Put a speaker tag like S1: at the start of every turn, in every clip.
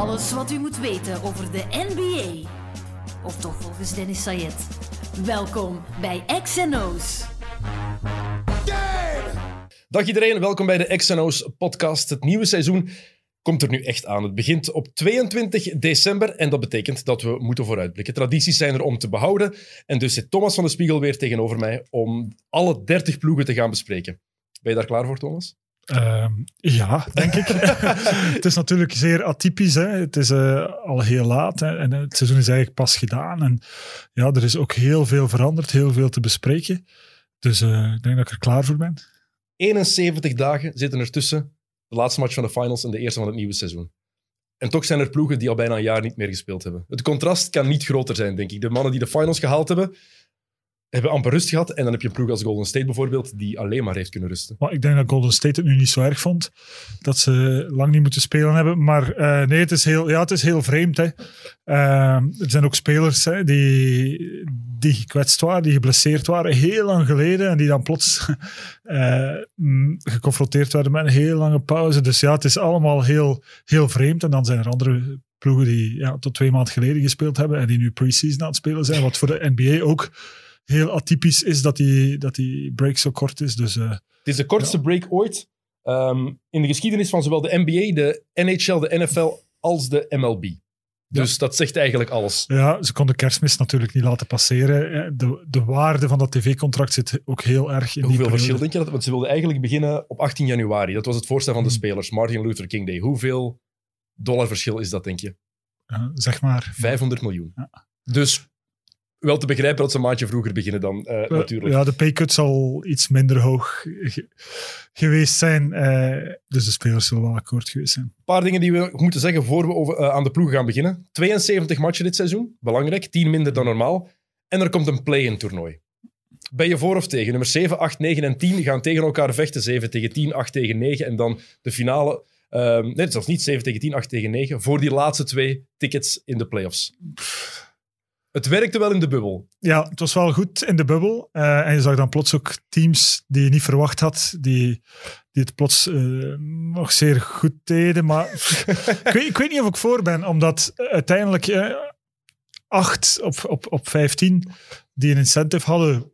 S1: Alles wat u moet weten over de NBA. Of toch volgens Dennis Sayed. Welkom bij XNO's.
S2: Dag iedereen, welkom bij de XNO's podcast. Het nieuwe seizoen komt er nu echt aan. Het begint op 22 december en dat betekent dat we moeten vooruitblikken. Tradities zijn er om te behouden en dus zit Thomas van de Spiegel weer tegenover mij om alle 30 ploegen te gaan bespreken. Ben je daar klaar voor, Thomas?
S3: Ehm, ja, denk ik. het is natuurlijk zeer atypisch. Hè. Het is eh, al heel laat hè. en het seizoen is eigenlijk pas gedaan. En ja, er is ook heel veel veranderd, heel veel te bespreken. Dus eh, ik denk dat ik er klaar voor ben.
S2: 71 dagen zitten er tussen de laatste match van de finals en de eerste van het nieuwe seizoen. En toch zijn er ploegen die al bijna een jaar niet meer gespeeld hebben. Het contrast kan niet groter zijn, denk ik. De mannen die de finals gehaald hebben, hebben amper rust gehad. En dan heb je een ploeg als Golden State bijvoorbeeld, die alleen maar heeft kunnen rusten.
S3: Maar ik denk dat Golden State het nu niet zo erg vond. Dat ze lang niet moeten spelen hebben. Maar uh, nee, het is heel, ja, het is heel vreemd. Hè. Uh, er zijn ook spelers hè, die, die gekwetst waren, die geblesseerd waren, heel lang geleden. En die dan plots uh, geconfronteerd werden met een heel lange pauze. Dus ja, het is allemaal heel, heel vreemd. En dan zijn er andere ploegen die ja, tot twee maanden geleden gespeeld hebben. En die nu pre-season aan het spelen zijn. Wat voor de NBA ook heel atypisch is dat die, dat die break zo kort is. Dus, uh,
S2: het is de kortste ja. break ooit um, in de geschiedenis van zowel de NBA, de NHL, de NFL als de MLB. Dus ja. dat zegt eigenlijk alles.
S3: Ja, ze konden kerstmis natuurlijk niet laten passeren. De, de waarde van dat tv-contract zit ook heel erg in
S2: Hoeveel
S3: die
S2: verschil denk je dat? Want ze wilden eigenlijk beginnen op 18 januari. Dat was het voorstel van de spelers. Martin Luther King Day. Hoeveel dollar verschil is dat, denk je?
S3: Ja, zeg maar.
S2: 500 miljoen. Ja. Dus wel te begrijpen dat ze een maandje vroeger beginnen dan, uh, natuurlijk.
S3: Ja, de paycut zal iets minder hoog ge geweest zijn. Uh, dus de spelers zullen wel akkoord geweest zijn.
S2: Een paar dingen die we moeten zeggen voor we over, uh, aan de ploeg gaan beginnen. 72 matchen dit seizoen, belangrijk. 10 minder dan normaal. En er komt een play-in toernooi. Ben je voor of tegen? Nummer 7, 8, 9 en 10 gaan tegen elkaar vechten. 7 tegen 10, 8 tegen 9. En dan de finale. Nee, zelfs niet 7 tegen 10, 8 tegen 9. Voor die laatste twee tickets in de playoffs. Het werkte wel in de bubbel.
S3: Ja, het was wel goed in de bubbel. Uh, en je zag dan plots ook teams die je niet verwacht had, die, die het plots uh, nog zeer goed deden. Maar ik, weet, ik, weet, niet of ik voor ben, omdat uiteindelijk uh, 8 op, op, op 15 die een incentive hadden,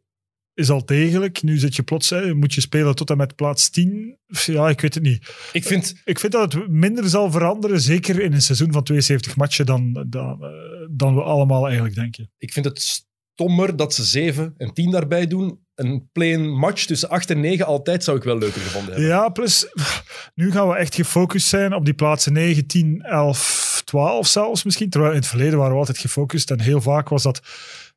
S3: is al degelijk. Nu zit je plots, hè, moet je spelen tot en met plaats 10. Ja, ik weet het niet.
S2: Ik vind,
S3: ik vind dat het minder zal veranderen, zeker in een seizoen van 72 matchen, dan, dan, dan we allemaal eigenlijk denken.
S2: Ik vind het stommer dat ze 7 en 10 daarbij doen. Een plain match tussen 8 en 9 altijd zou ik wel leuker gevonden hebben.
S3: Ja, plus nu gaan we echt gefocust zijn op die plaatsen 9, 10, 11, 12 zelfs misschien. Terwijl in het verleden waren we altijd gefocust en heel vaak was dat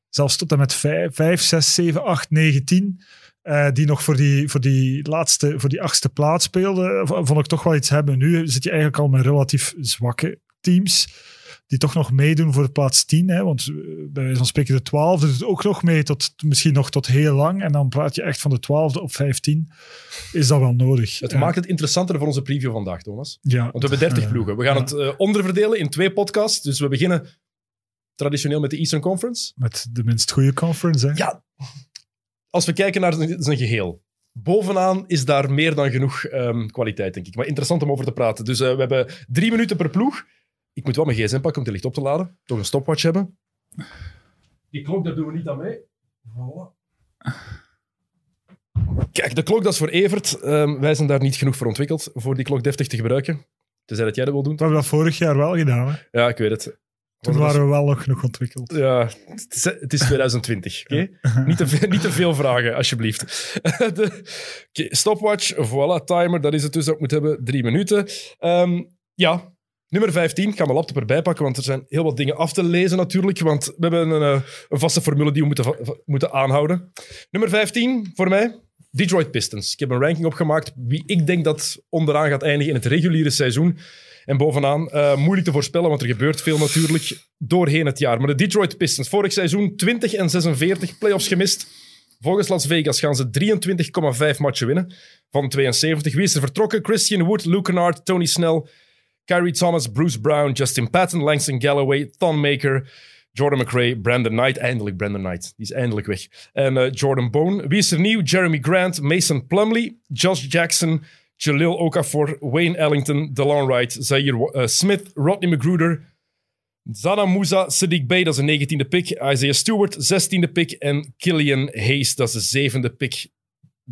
S3: zelfs tot en met 5, 5 6, 7, 8, 9, 10. Uh, die nog voor die, voor die laatste, voor die achtste plaats speelden, vond ik toch wel iets hebben. Nu zit je eigenlijk al met relatief zwakke teams, die toch nog meedoen voor de plaats 10. Hè, want bij wijze van spreken de twaalfde doet ook nog mee, tot, misschien nog tot heel lang. En dan praat je echt van de twaalfde op 15. Is dat wel nodig.
S2: Het uh, maakt het interessanter voor onze preview vandaag, Thomas.
S3: Ja,
S2: want we hebben 30 uh, ploegen. We gaan het uh, onderverdelen in twee podcasts. Dus we beginnen traditioneel met de Eastern Conference.
S3: Met de minst goede conference, hè?
S2: Ja. Als we kijken naar zijn geheel. Bovenaan is daar meer dan genoeg um, kwaliteit, denk ik. Maar interessant om over te praten. Dus uh, we hebben drie minuten per ploeg. Ik moet wel mijn gsm pakken om het licht op te laden. Toch een stopwatch hebben. Die klok, daar doen we niet aan mee. Voilà. Kijk, de klok dat is voor Evert. Um, wij zijn daar niet genoeg voor ontwikkeld, voor die klok deftig te gebruiken. Tenzij dat jij dat wil doen.
S3: Dat hebben we dat vorig jaar wel gedaan. Hè?
S2: Ja, ik weet het.
S3: Toen waren we wel nog genoeg ontwikkeld.
S2: Ja, het is, het is 2020. Oké? Okay? niet, te veel, niet te veel vragen, alsjeblieft. De, okay, stopwatch, voilà, timer, dat is het dus dat ik moet hebben. Drie minuten. Um, ja, nummer 15. Ik ga mijn laptop erbij pakken, want er zijn heel wat dingen af te lezen natuurlijk. Want we hebben een, een vaste formule die we moeten, moeten aanhouden. Nummer 15 voor mij. Detroit Pistons. Ik heb een ranking opgemaakt wie ik denk dat onderaan gaat eindigen in het reguliere seizoen. En bovenaan, uh, moeilijk te voorspellen, want er gebeurt veel natuurlijk doorheen het jaar. Maar de Detroit Pistons, vorig seizoen 20 en 46, playoffs gemist. Volgens Las Vegas gaan ze 23,5 matchen winnen van 72. Wie is er vertrokken? Christian Wood, Luke Kennard, Tony Snell, Kyrie Thomas, Bruce Brown, Justin Patton, Langston Galloway, Thon Maker, Jordan McRae, Brandon Knight. Eindelijk Brandon Knight. Die is eindelijk weg. En uh, Jordan Bone. Wie is er nieuw? Jeremy Grant, Mason Plumlee, Josh Jackson, Jalil Okafor, Wayne Ellington, DeLon Wright, Zaire eh, Smith, Rodney McGruder, Zana Musa, Sadiq Bey, dat is een 19e pick, Isaiah Stewart, 16e pick en Killian Hayes, dat is de zevende pick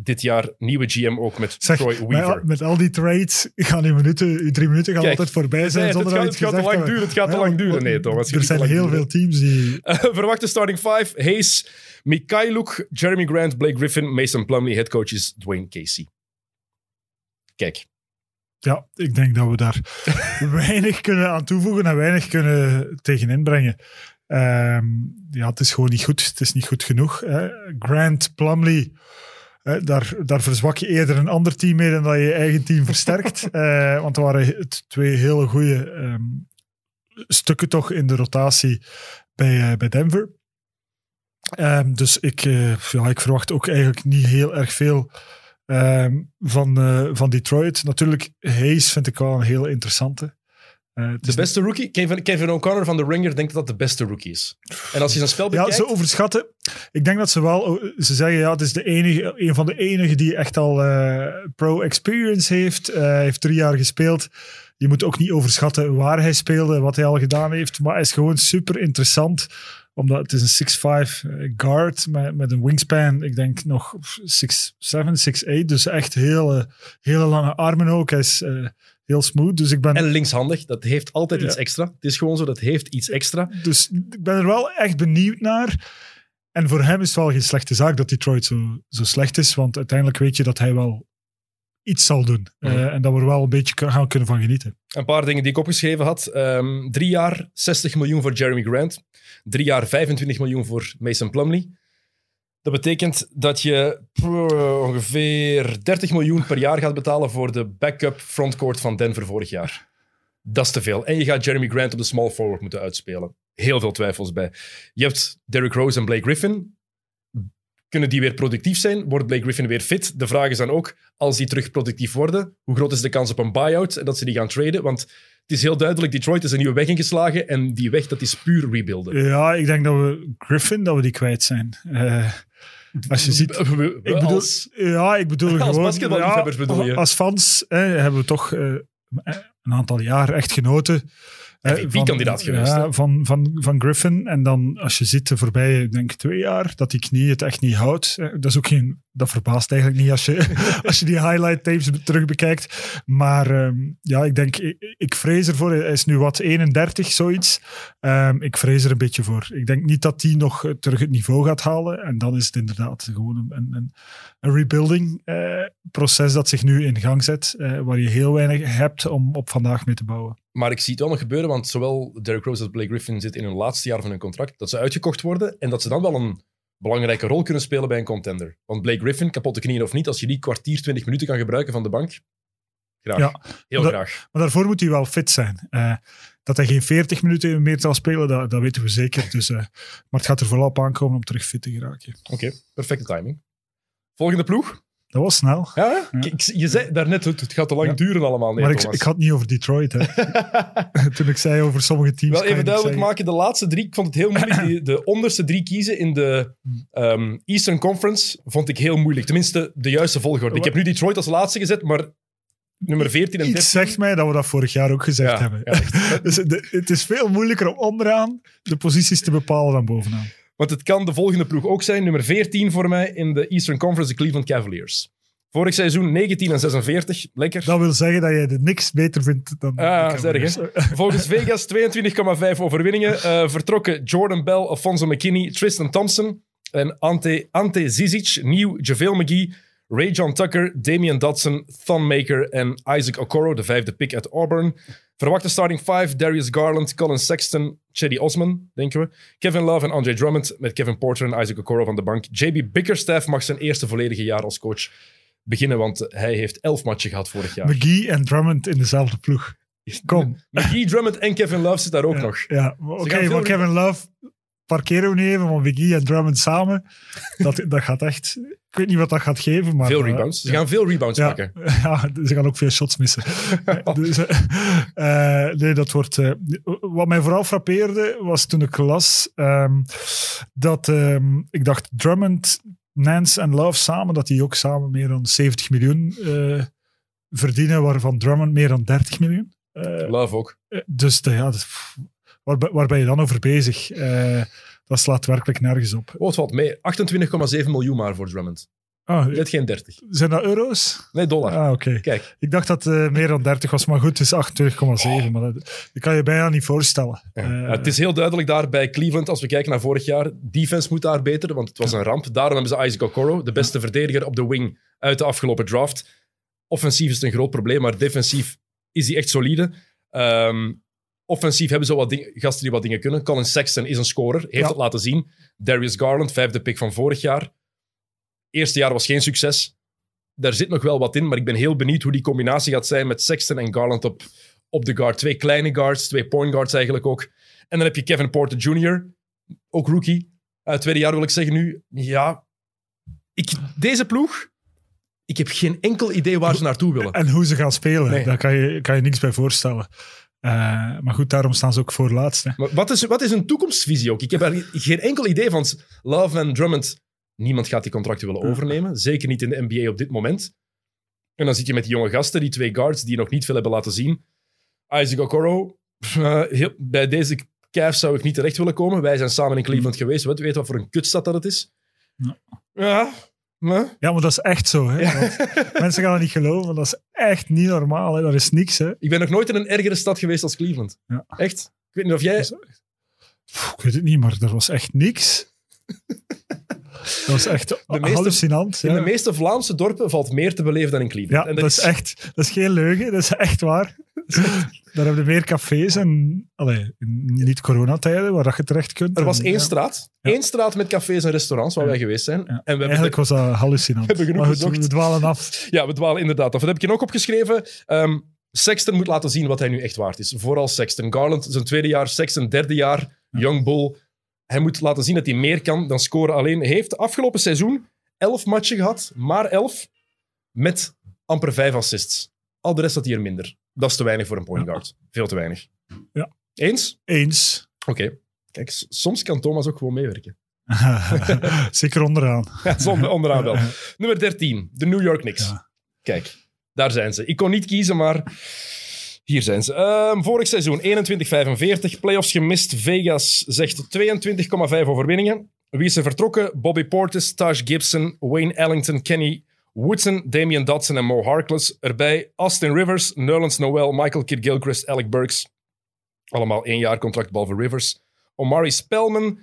S2: dit jaar. Nieuwe GM ook met
S3: Zeg,
S2: Troy Weaver.
S3: met al die trades gaan die minuten, die drie minuten gaan
S2: Kijk,
S3: altijd voorbij zijn.
S2: Nee, het
S3: zonder
S2: gaat, het gaat te lang duren. Het gaat te lang duren. Nee, Thomas.
S3: Er zijn heel
S2: duren.
S3: veel teams die...
S2: Eh, verwachte starting five. Hayes, Mikhailuk, Jeremy Grant, Blake Griffin, Mason Plumlee, headcoaches Dwayne Casey. Kijk,
S3: Ja, ik denk dat we daar weinig kunnen aan toevoegen en weinig kunnen tegenin brengen. Ehm, ja, het is gewoon niet goed. Het is niet goed genoeg. Hè. Grant, Plumlee, hè, daar, daar verzwak je eerder een ander team mee dan dat je je eigen team versterkt. Eh, want er waren het twee hele goede ehm, stukken toch in de rotatie bij, eh, bij Denver. Ehm, dus ik, eh, ja, ik verwacht ook eigenlijk niet heel erg veel ehm, van, eh, van Detroit. Natuurlijk, Hayes vind ik wel een heel interessante. Eh,
S2: de beste rookie. Kevin, Kevin O'Connor van de Ringer denkt dat dat de beste rookie is. En als je zijn spel
S3: Ja,
S2: bekijkt...
S3: ze overschatten. Ik denk dat ze wel. Ze zeggen ja, het is de enige, een van de enigen die echt al eh, pro-experience heeft. Heeft drie jaar gespeeld. Je moet ook niet overschatten waar hij speelde, wat hij al gedaan heeft. Maar hij is gewoon super interessant. Omdat het is een 6'5 eh, guard met, met een wingspan. Ik denk nog 6'7, 6'8. Dus echt hele, hele lange armen ook. Hij is eh, heel smooth. Dus ik ben
S2: En linkshandig, dat heeft altijd
S3: Ja.
S2: iets extra. Het is gewoon zo, dat heeft iets extra.
S3: Dus ik ben er wel echt benieuwd naar. En voor hem is het wel geen slechte zaak dat Detroit zo, zo slecht is. Want uiteindelijk weet je dat hij wel iets zal doen.
S2: Mhm.
S3: Eh, en dat we er wel een beetje gaan kunnen van genieten.
S2: Een paar dingen die ik opgeschreven had. Ehm, drie jaar 60 miljoen voor Jeremy Grant. Drie jaar 25 miljoen voor Mason Plumlee. Dat betekent dat je ongeveer 30 miljoen per jaar gaat betalen voor de backup frontcourt van Denver vorig jaar. Dat is te veel. En je gaat Jeremy Grant op de small forward moeten uitspelen. Heel veel twijfels bij. Je hebt Derrick Rose en Blake Griffin. Kunnen die weer productief zijn? Wordt Blake Griffin weer fit? De vraag is dan ook, als die terug productief worden, hoe groot is de kans op een buyout en dat ze die gaan traden? Want het is heel duidelijk, Detroit is een nieuwe weg ingeslagen en die weg, dat is puur rebuilden.
S3: Ja, ik denk dat we Griffin, dat we die kwijt zijn. Eh, als je ziet... Ik bedoel,
S2: als-
S3: ja, ik bedoel
S2: als
S3: gewoon...
S2: bedoel je?
S3: Als fans hebben we toch eh, een aantal jaar echt genoten. Eh,
S2: MVP-kandidaat
S3: van-
S2: geweest,
S3: Ja, van, van, van Griffin. En dan als je ziet de voorbije, denk twee jaar, dat die knie het echt niet houdt. eh, Dat is ook geen... Dat verbaast eigenlijk niet als je, als je die highlight tapes terug bekijkt. Maar ehm, ja, ik denk, ik, ik vrees ervoor. Hij is nu wat 31, zoiets. Ehm, ik vrees er een beetje voor. Ik denk niet dat die nog eh, terug het niveau gaat halen. En dan is het inderdaad gewoon een, een, een, rebuilding proces dat zich nu in gang zet. waar je heel weinig hebt om op vandaag mee te bouwen.
S2: Maar ik zie het wel nog gebeuren, want zowel Derrick Rose als Blake Griffin zitten in hun laatste jaar van hun contract, dat ze uitgekocht worden en dat ze dan wel een belangrijke rol kunnen spelen bij een contender. Want Blake Griffin, kapotte knieën of niet, als je die kwartier, 20 minuten kan gebruiken van de bank, graag.
S3: Ja.
S2: Heel graag.
S3: Maar daarvoor moet hij wel fit zijn. Eh, dat hij geen 40 minuten meer zal spelen, dat, dat weten we zeker. Dus, eh, maar het gaat er vooral op aankomen om terug fit te geraken.
S2: Oké, perfecte timing. Volgende ploeg.
S3: Dat was snel.
S2: Ja,
S3: Ja.
S2: Ik, je zei daarnet, het het gaat te lang
S3: Ja.
S2: duren allemaal. Nee,
S3: maar ik, ik had het niet over Detroit. Hè. Toen ik zei over sommige teams.
S2: Wel even duidelijk maken, de laatste drie, ik vond het heel moeilijk. De onderste drie kiezen in de ehm, Eastern Conference vond ik heel moeilijk. Tenminste, de juiste volgorde. Ik heb nu Detroit als laatste gezet, maar nummer 14 en 13...
S3: Iets zegt mij dat we dat vorig jaar ook gezegd
S2: Ja,
S3: hebben.
S2: ja, echt.
S3: dus de- het is veel moeilijker om onderaan de posities te bepalen dan bovenaan.
S2: Want het kan de volgende ploeg ook zijn. Nummer 14 voor mij in de Eastern Conference, de Cleveland Cavaliers. Vorig seizoen 19 en 46. Lekker.
S3: Dat wil zeggen dat jij de niks beter vindt dan.
S2: Ah, zeg, Volgens Vegas 22,5 overwinningen. Eh, vertrokken Jordan Bell, Alfonso McKinney, Tristan Thompson en Ante, Ante Zizic, nieuw JaVale McGee, Ray John Tucker, Damian Dodson, Thon Maker en Isaac Okoro, de vijfde pick uit Auburn. Verwachte starting five, Darius Garland, Colin Sexton, Chetty Osman, denken we. Kevin Love en Andre Drummond met Kevin Porter en Isaac Okoro van de bank. JB Bickerstaff mag zijn eerste volledige jaar als coach beginnen, want hij heeft elf matchen gehad vorig jaar.
S3: McGee en Drummond in dezelfde ploeg. Kom.
S2: McGee, Drummond en Kevin Love zit daar ook
S3: Ja,
S2: nog.
S3: Ja, oké, maar Kevin Love parkeren we nu even, want McGee en Drummond samen, dat, dat gaat echt... Ik weet niet wat dat gaat geven, maar...
S2: Veel
S3: eh,
S2: rebounds. Ze gaan veel rebounds
S3: Ja,
S2: pakken.
S3: ja, ze gaan ook veel shots missen. dus, eh, eh, nee, dat wordt... eh, wat mij vooral frappeerde, was toen ik las ehm, dat ehm, ik dacht Drummond, Nance en Love samen, dat die ook samen meer dan 70 miljoen eh, verdienen, waarvan Drummond meer dan 30 miljoen. Eh,
S2: Love ook.
S3: eh, dus ja, waar, waar ben je dan over bezig? Eh, dat slaat werkelijk nergens op.
S2: Oh, het valt mee. 28,7 miljoen maar voor Drummond.
S3: Ah,
S2: Net geen 30.
S3: zijn dat euro's?
S2: Nee, dollar.
S3: Ah, oké.
S2: Kijk,
S3: Ik dacht dat het meer dan 30 was, maar goed, het is 28,7. Maar dat, dat kan je bijna niet voorstellen.
S2: Ja.
S3: Eh,
S2: het is heel duidelijk daar bij Cleveland, als we kijken naar vorig jaar. Defense moet daar beter, want het was een ramp. Daarom hebben ze Isaac Okoro, de beste verdediger op de wing uit de afgelopen draft. Offensief is het een groot probleem, maar defensief is hij echt solide. Ehm, offensief hebben ze wat gasten die wat dingen kunnen. Colin Sexton is een scorer, heeft
S3: Ja.
S2: het laten zien. Darius Garland, vijfde pick van vorig jaar. Eerste jaar was geen succes. Daar zit nog wel wat in, maar ik ben heel benieuwd hoe die combinatie gaat zijn met Sexton en Garland op, op de guard. Twee kleine guards, twee point guards eigenlijk ook. En dan heb je Kevin Porter Jr., ook rookie. Uit tweede jaar wil ik zeggen nu. Ja, ik, deze ploeg, ik heb geen enkel idee waar ze naartoe willen.
S3: En hoe ze gaan spelen,
S2: Nee.
S3: daar kan je, kan je niks bij voorstellen. Eh, maar goed, daarom staan ze ook voor laatst. Hè.
S2: Maar wat is, wat is een toekomstvisie ook? Ik heb er geen enkel idee van. Love en Drummond, niemand gaat die contracten willen overnemen. Zeker niet in de NBA op dit moment. En dan zit je met die jonge gasten, die twee guards, die nog niet veel hebben laten zien. Isaac Okoro, eh, heel- bij deze Cavs zou ik niet terecht willen komen. Wij zijn samen in Cleveland geweest. Weet, weet wat voor een kutstad dat het is?
S3: Ja.
S2: Ja,
S3: Ja, maar dat is echt zo. Hè? Mensen gaan het niet geloven, maar dat is echt niet normaal. Hè? Dat is niks. Hè?
S2: Ik ben nog nooit in een ergere stad geweest als Cleveland.
S3: Ja.
S2: Echt? Ik weet niet of jij...
S3: Dat Pff, Ik weet het niet, maar er was echt niks. Dat was echt
S2: De meeste-
S3: hallucinant.
S2: In
S3: ja.
S2: de meeste Vlaamse dorpen valt meer te beleven dan in Cleveland.
S3: Ja,
S2: En
S3: dat is echt, dat is geen leugen, dat is echt waar. Daar hebben we meer cafés en, allee, niet coronatijden, waar dat je terecht kunt.
S2: Er was
S3: En,
S2: één
S3: ja.
S2: straat.
S3: Ja.
S2: Één straat met cafés en restaurants waar
S3: Ja.
S2: wij geweest zijn. En we hebben
S3: Eigenlijk was dat hallucinant.
S2: We hebben genoeg
S3: maar we dwalen af.
S2: Ja, we dwalen inderdaad af. Dat heb ik je ook opgeschreven. Ehm, Sexton moet laten zien wat hij nu echt waard is. Vooral Sexton. Garland, zijn tweede jaar. Sexton, derde jaar. Young Bull. Hij moet laten zien dat hij meer kan dan scoren alleen. Hij heeft afgelopen seizoen elf matchen gehad, maar elf, met amper vijf assists. Al de rest had hij er minder. Dat is te weinig voor een point guard. Veel te weinig.
S3: Ja.
S2: Eens?
S3: Eens.
S2: Oké. Kijk, soms kan Thomas ook gewoon meewerken.
S3: Zeker onderaan.
S2: Zonder, onderaan wel. Nummer 13, de New York Knicks.
S3: Ja.
S2: Kijk, daar zijn ze. Ik kon niet kiezen, maar hier zijn ze. Ehm, vorig seizoen 21-45, playoffs gemist. Vegas zegt 22,5 overwinningen. Wie is er vertrokken? Bobby Portis, Taj Gibson, Wayne Ellington, Kenny Woodson, Damian Dodson en Mo Harkless. Erbij Austin Rivers, Nerlens Noel, Michael Kidd-Gilchrist, Alec Burks. Allemaal één jaar contract, behalve Rivers. Omari Spellman,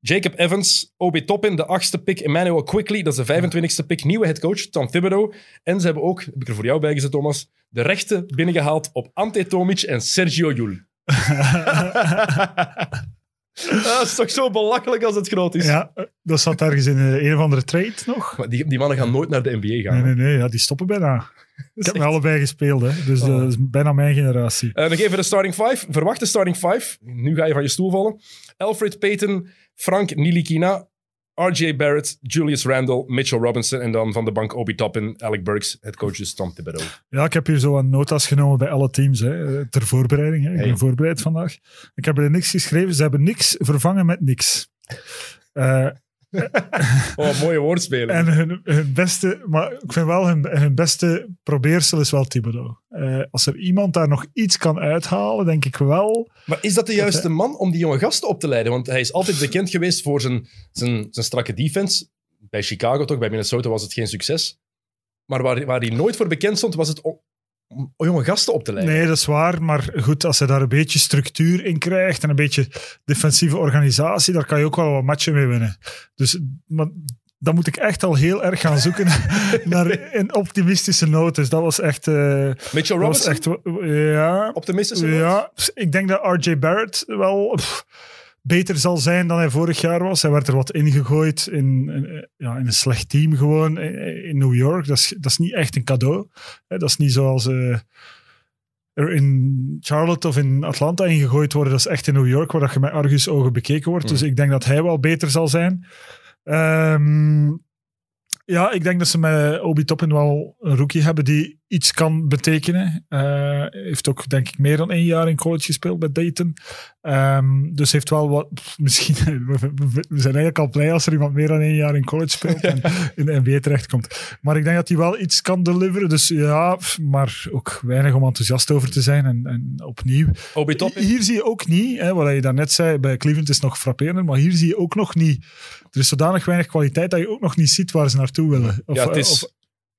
S2: Jacob Evans, Obi Toppin, de achtste pick. Emmanuel Quickly, dat is de 25ste pick. Nieuwe headcoach, Tom Thibodeau. En ze hebben ook, heb ik er voor jou bij gezet, Thomas, de rechten binnengehaald op Ante Tomic en Sergio Jul. dat is toch zo belachelijk als het groot is.
S3: ja, dat zat ergens in eh, een of andere trade nog.
S2: Maar die, die mannen gaan nooit naar de NBA gaan.
S3: Nee, nee, nee, ja, die stoppen bijna. Ik heb met allebei gespeeld, hè. dus
S2: Oh.
S3: dat is bijna mijn generatie.
S2: Eh, nog even de starting five. Verwachte starting five. Nu ga je van je stoel vallen. Alfred Payton, Frank Nilikina, RJ Barrett, Julius Randle, Mitchell Robinson en dan van de bank Obi Toppin, Alec Burks, het coach dus Tom Thibodeau.
S3: Ja, ik heb hier zo een notas genomen bij alle teams, hè, ter voorbereiding. Hè. Ik
S2: Hey.
S3: ben voorbereid vandaag. Ik heb er niks geschreven. Ze hebben niks vervangen met niks. Eh,
S2: Oh, mooie woordspelen.
S3: en hun, hun beste, maar ik vind wel hun, hun beste probeersel is wel Thibodeau. Eh, als er iemand daar nog iets kan uithalen, denk ik wel.
S2: Maar is dat de juiste man om die jonge gasten op te leiden? Want hij is altijd bekend geweest voor zijn, zijn, zijn strakke defense. Bij Chicago toch, bij Minnesota was het geen succes. Maar waar, waar hij nooit voor bekend stond, was het jonge gasten op te leiden.
S3: Nee, dat is waar. Maar goed, als je daar een beetje structuur in krijgt en een beetje defensieve organisatie, daar kan je ook wel wat matchen mee winnen. Dus maar, dan moet ik echt al heel erg gaan zoeken naar een optimistische noot. Dus dat was echt... eh,
S2: Mitchell Robinson,
S3: echt ja,
S2: optimistische noot?
S3: ja, ik denk dat RJ Barrett wel pff, beter zal zijn dan hij vorig jaar was. Hij werd er wat ingegooid in, in, ja, in een slecht team gewoon in, in New York. Dat is, dat is niet echt een cadeau. Dat is niet zoals eh, er in Charlotte of in Atlanta ingegooid worden. Dat is echt in New York waar dat je met argusogen bekeken wordt.
S2: Mm.
S3: Dus ik denk dat hij wel beter zal zijn. Ehm, ja, ik denk dat ze met Obi Toppin wel een rookie hebben die iets kan betekenen. Uh, heeft ook, denk ik, meer dan één jaar in college gespeeld bij Dayton. Um, dus heeft wel wat... Misschien... We, zijn eigenlijk al blij als er iemand meer dan één jaar in college speelt en in de NBA terechtkomt. Maar ik denk dat hij wel iets kan deliveren. Dus ja, maar ook weinig om enthousiast over te zijn. En, en opnieuw... Hier zie je ook niet, hè, wat je daarnet zei, bij Cleveland is nog frapperender, maar hier zie je ook nog niet... Er is zodanig weinig kwaliteit dat je ook nog niet ziet waar ze naartoe willen.
S2: Of, ja, het is... Of,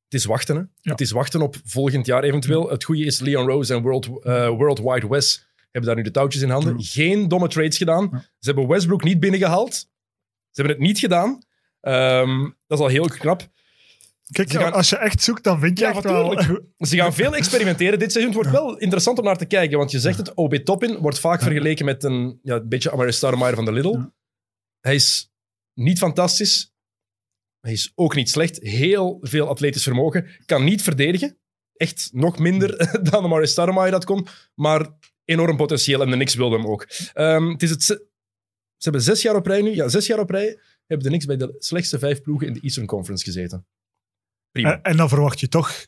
S2: het is wachten. Hè? Het is wachten op volgend jaar eventueel. Het goede is, Leon Rose en World, uh, World Wide West hebben daar nu de touwtjes in handen. Geen domme trades gedaan. Ze hebben Westbrook niet binnengehaald. Ze hebben het niet gedaan. Um, dat is al heel knap.
S3: Kijk, gaan... als je echt zoekt, dan vind je ja, echt wel...
S2: Ze gaan veel experimenteren dit seizoen. Het wordt wel interessant om naar te kijken, want je zegt het, OB Toppin wordt vaak vergeleken met een, ja, een beetje Amare Stoudemire van de Little. Hij is niet fantastisch, hij is ook niet slecht. Heel veel atletisch vermogen. Kan niet verdedigen. Echt nog minder dan de Maris Starmaier dat kon. Maar enorm potentieel en de Knicks wilde hem ook. Um, het is het, ze hebben zes jaar op rij nu. Ja, zes jaar op rij hebben de Knicks bij de slechtste vijf ploegen in de Eastern Conference gezeten.
S3: Prima. En dan verwacht je toch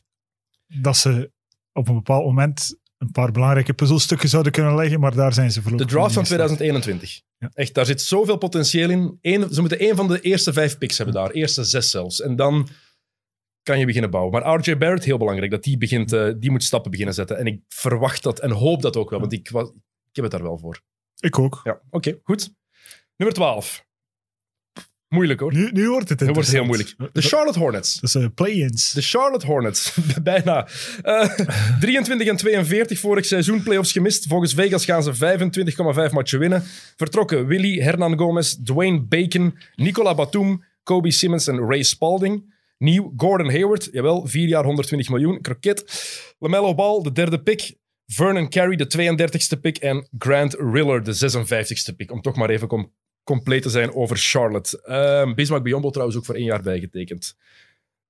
S3: dat ze op een bepaald moment een paar belangrijke puzzelstukken zouden kunnen leggen, maar daar zijn ze voorlopig
S2: De draft van 2021. Ja. Echt, daar zit zoveel potentieel in. Eén, ze moeten één van de eerste vijf picks hebben daar. Eerste zes zelfs. En dan kan je beginnen bouwen. Maar RJ Barrett, heel belangrijk, dat die, begint, uh, die moet stappen beginnen zetten. En ik verwacht dat en hoop dat ook wel, want ik, ik heb het daar wel voor.
S3: Ik ook.
S2: Ja, oké, goed. Nummer 12. Moeilijk hoor.
S3: Nu, nu wordt het
S2: Het wordt heel moeilijk. De Charlotte Hornets.
S3: Dat zijn play-ins.
S2: De Charlotte Hornets. Bijna. Uh, eh, 23 en 42 vorig seizoen. Playoffs gemist. Volgens Vegas gaan ze 25,5 matchen winnen. Vertrokken Willy, Hernan Gomez, Dwayne Bacon, Nicola Batum, Kobe Simmons en Ray Spalding. Nieuw Gordon Hayward. Jawel, 4 jaar 120 miljoen. Kroket. LaMelo Ball, de derde pick. Vernon Carey, de 32e pick. En Grant Riller, de 56e pick. Om toch maar even compleet te zijn over Charlotte. Uh, Bismarck Biombo trouwens ook voor één jaar bijgetekend.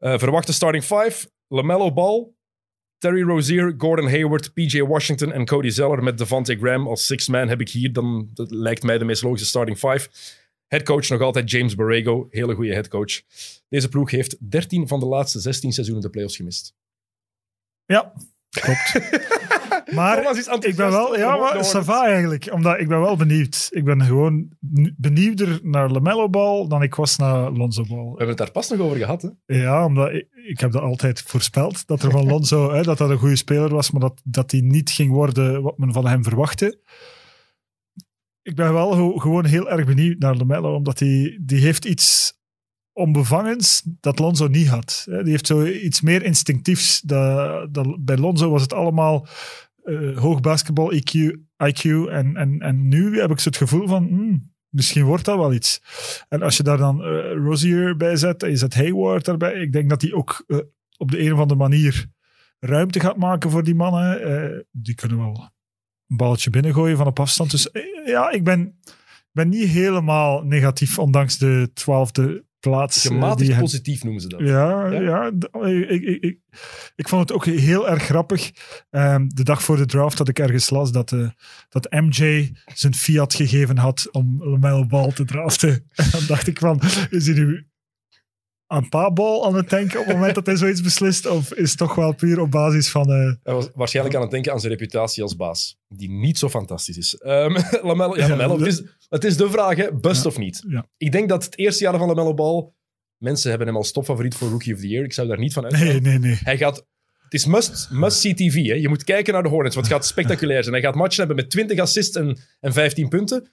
S2: Uh, verwachte starting five. LaMelo Ball, Terry Rozier, Gordon Hayward, PJ Washington en Cody Zeller met Devante Graham als six man heb ik hier. Dan dat lijkt mij de meest logische starting five. Headcoach nog altijd James Borrego, hele goede headcoach. Deze ploeg heeft 13 van de laatste 16 seizoenen de playoffs gemist.
S3: Ja, klopt. Maar ik ben wel, ja, maar Sava eigenlijk, omdat ik ben wel benieuwd. Ik ben gewoon benieuwder naar Lamello Ball dan ik was naar Lonzo Ball. We
S2: hebben het daar pas nog over gehad, hè?
S3: Ja, omdat ik, ik heb dat altijd voorspeld, dat er van Lonzo, hè, dat dat een goede speler was, maar dat, dat hij niet ging worden wat men van hem verwachtte. Ik ben wel gewoon heel erg benieuwd naar Lamello, omdat hij die heeft iets onbevangens dat Lonzo niet had. Die heeft zo iets meer instinctiefs. Dat, bij Lonzo was het allemaal uh, hoog basketbal IQ, IQ en, en, en nu heb ik zo het gevoel van hmm, misschien wordt dat wel iets. En als je daar dan uh, Rozier bij zet je zet Hayward erbij, ik denk dat die ook uh, op de een of andere manier ruimte gaat maken voor die mannen. die kunnen wel een balletje binnengooien van op afstand. Dus ja, ik ben, ben niet helemaal negatief, ondanks de twaalfde plaats.
S2: Gematigd die positief noemen ze dat.
S3: Ja, ja? ik, ik, ik, ik, vond het ook heel erg grappig. Um, de dag voor de draft had ik ergens las dat, uh, dat MJ zijn fiat gegeven had om LaMelo Ball te draften. En dan dacht ik van, is hij nu aan paabal aan het denken op het moment dat hij zoiets beslist? Of is het toch wel puur op basis van... Uh...
S2: Hij was waarschijnlijk aan het denken aan zijn reputatie als baas, die niet zo fantastisch is. Um, Lamello, ja, Lamello, het, is, het is de vraag, hè, bust of niet?
S3: Ja.
S2: Ik denk dat het eerste jaar van Lamello Ball... Mensen hebben hem als topfavoriet voor Rookie of the Year. Ik zou daar niet van uitgaan.
S3: Nee, nee, nee.
S2: Hij gaat... Het is must, must see TV. Hè. Je moet kijken naar de Hornets, want het gaat spectaculair zijn. Hij gaat matchen hebben met 20 assists en, en 15 punten.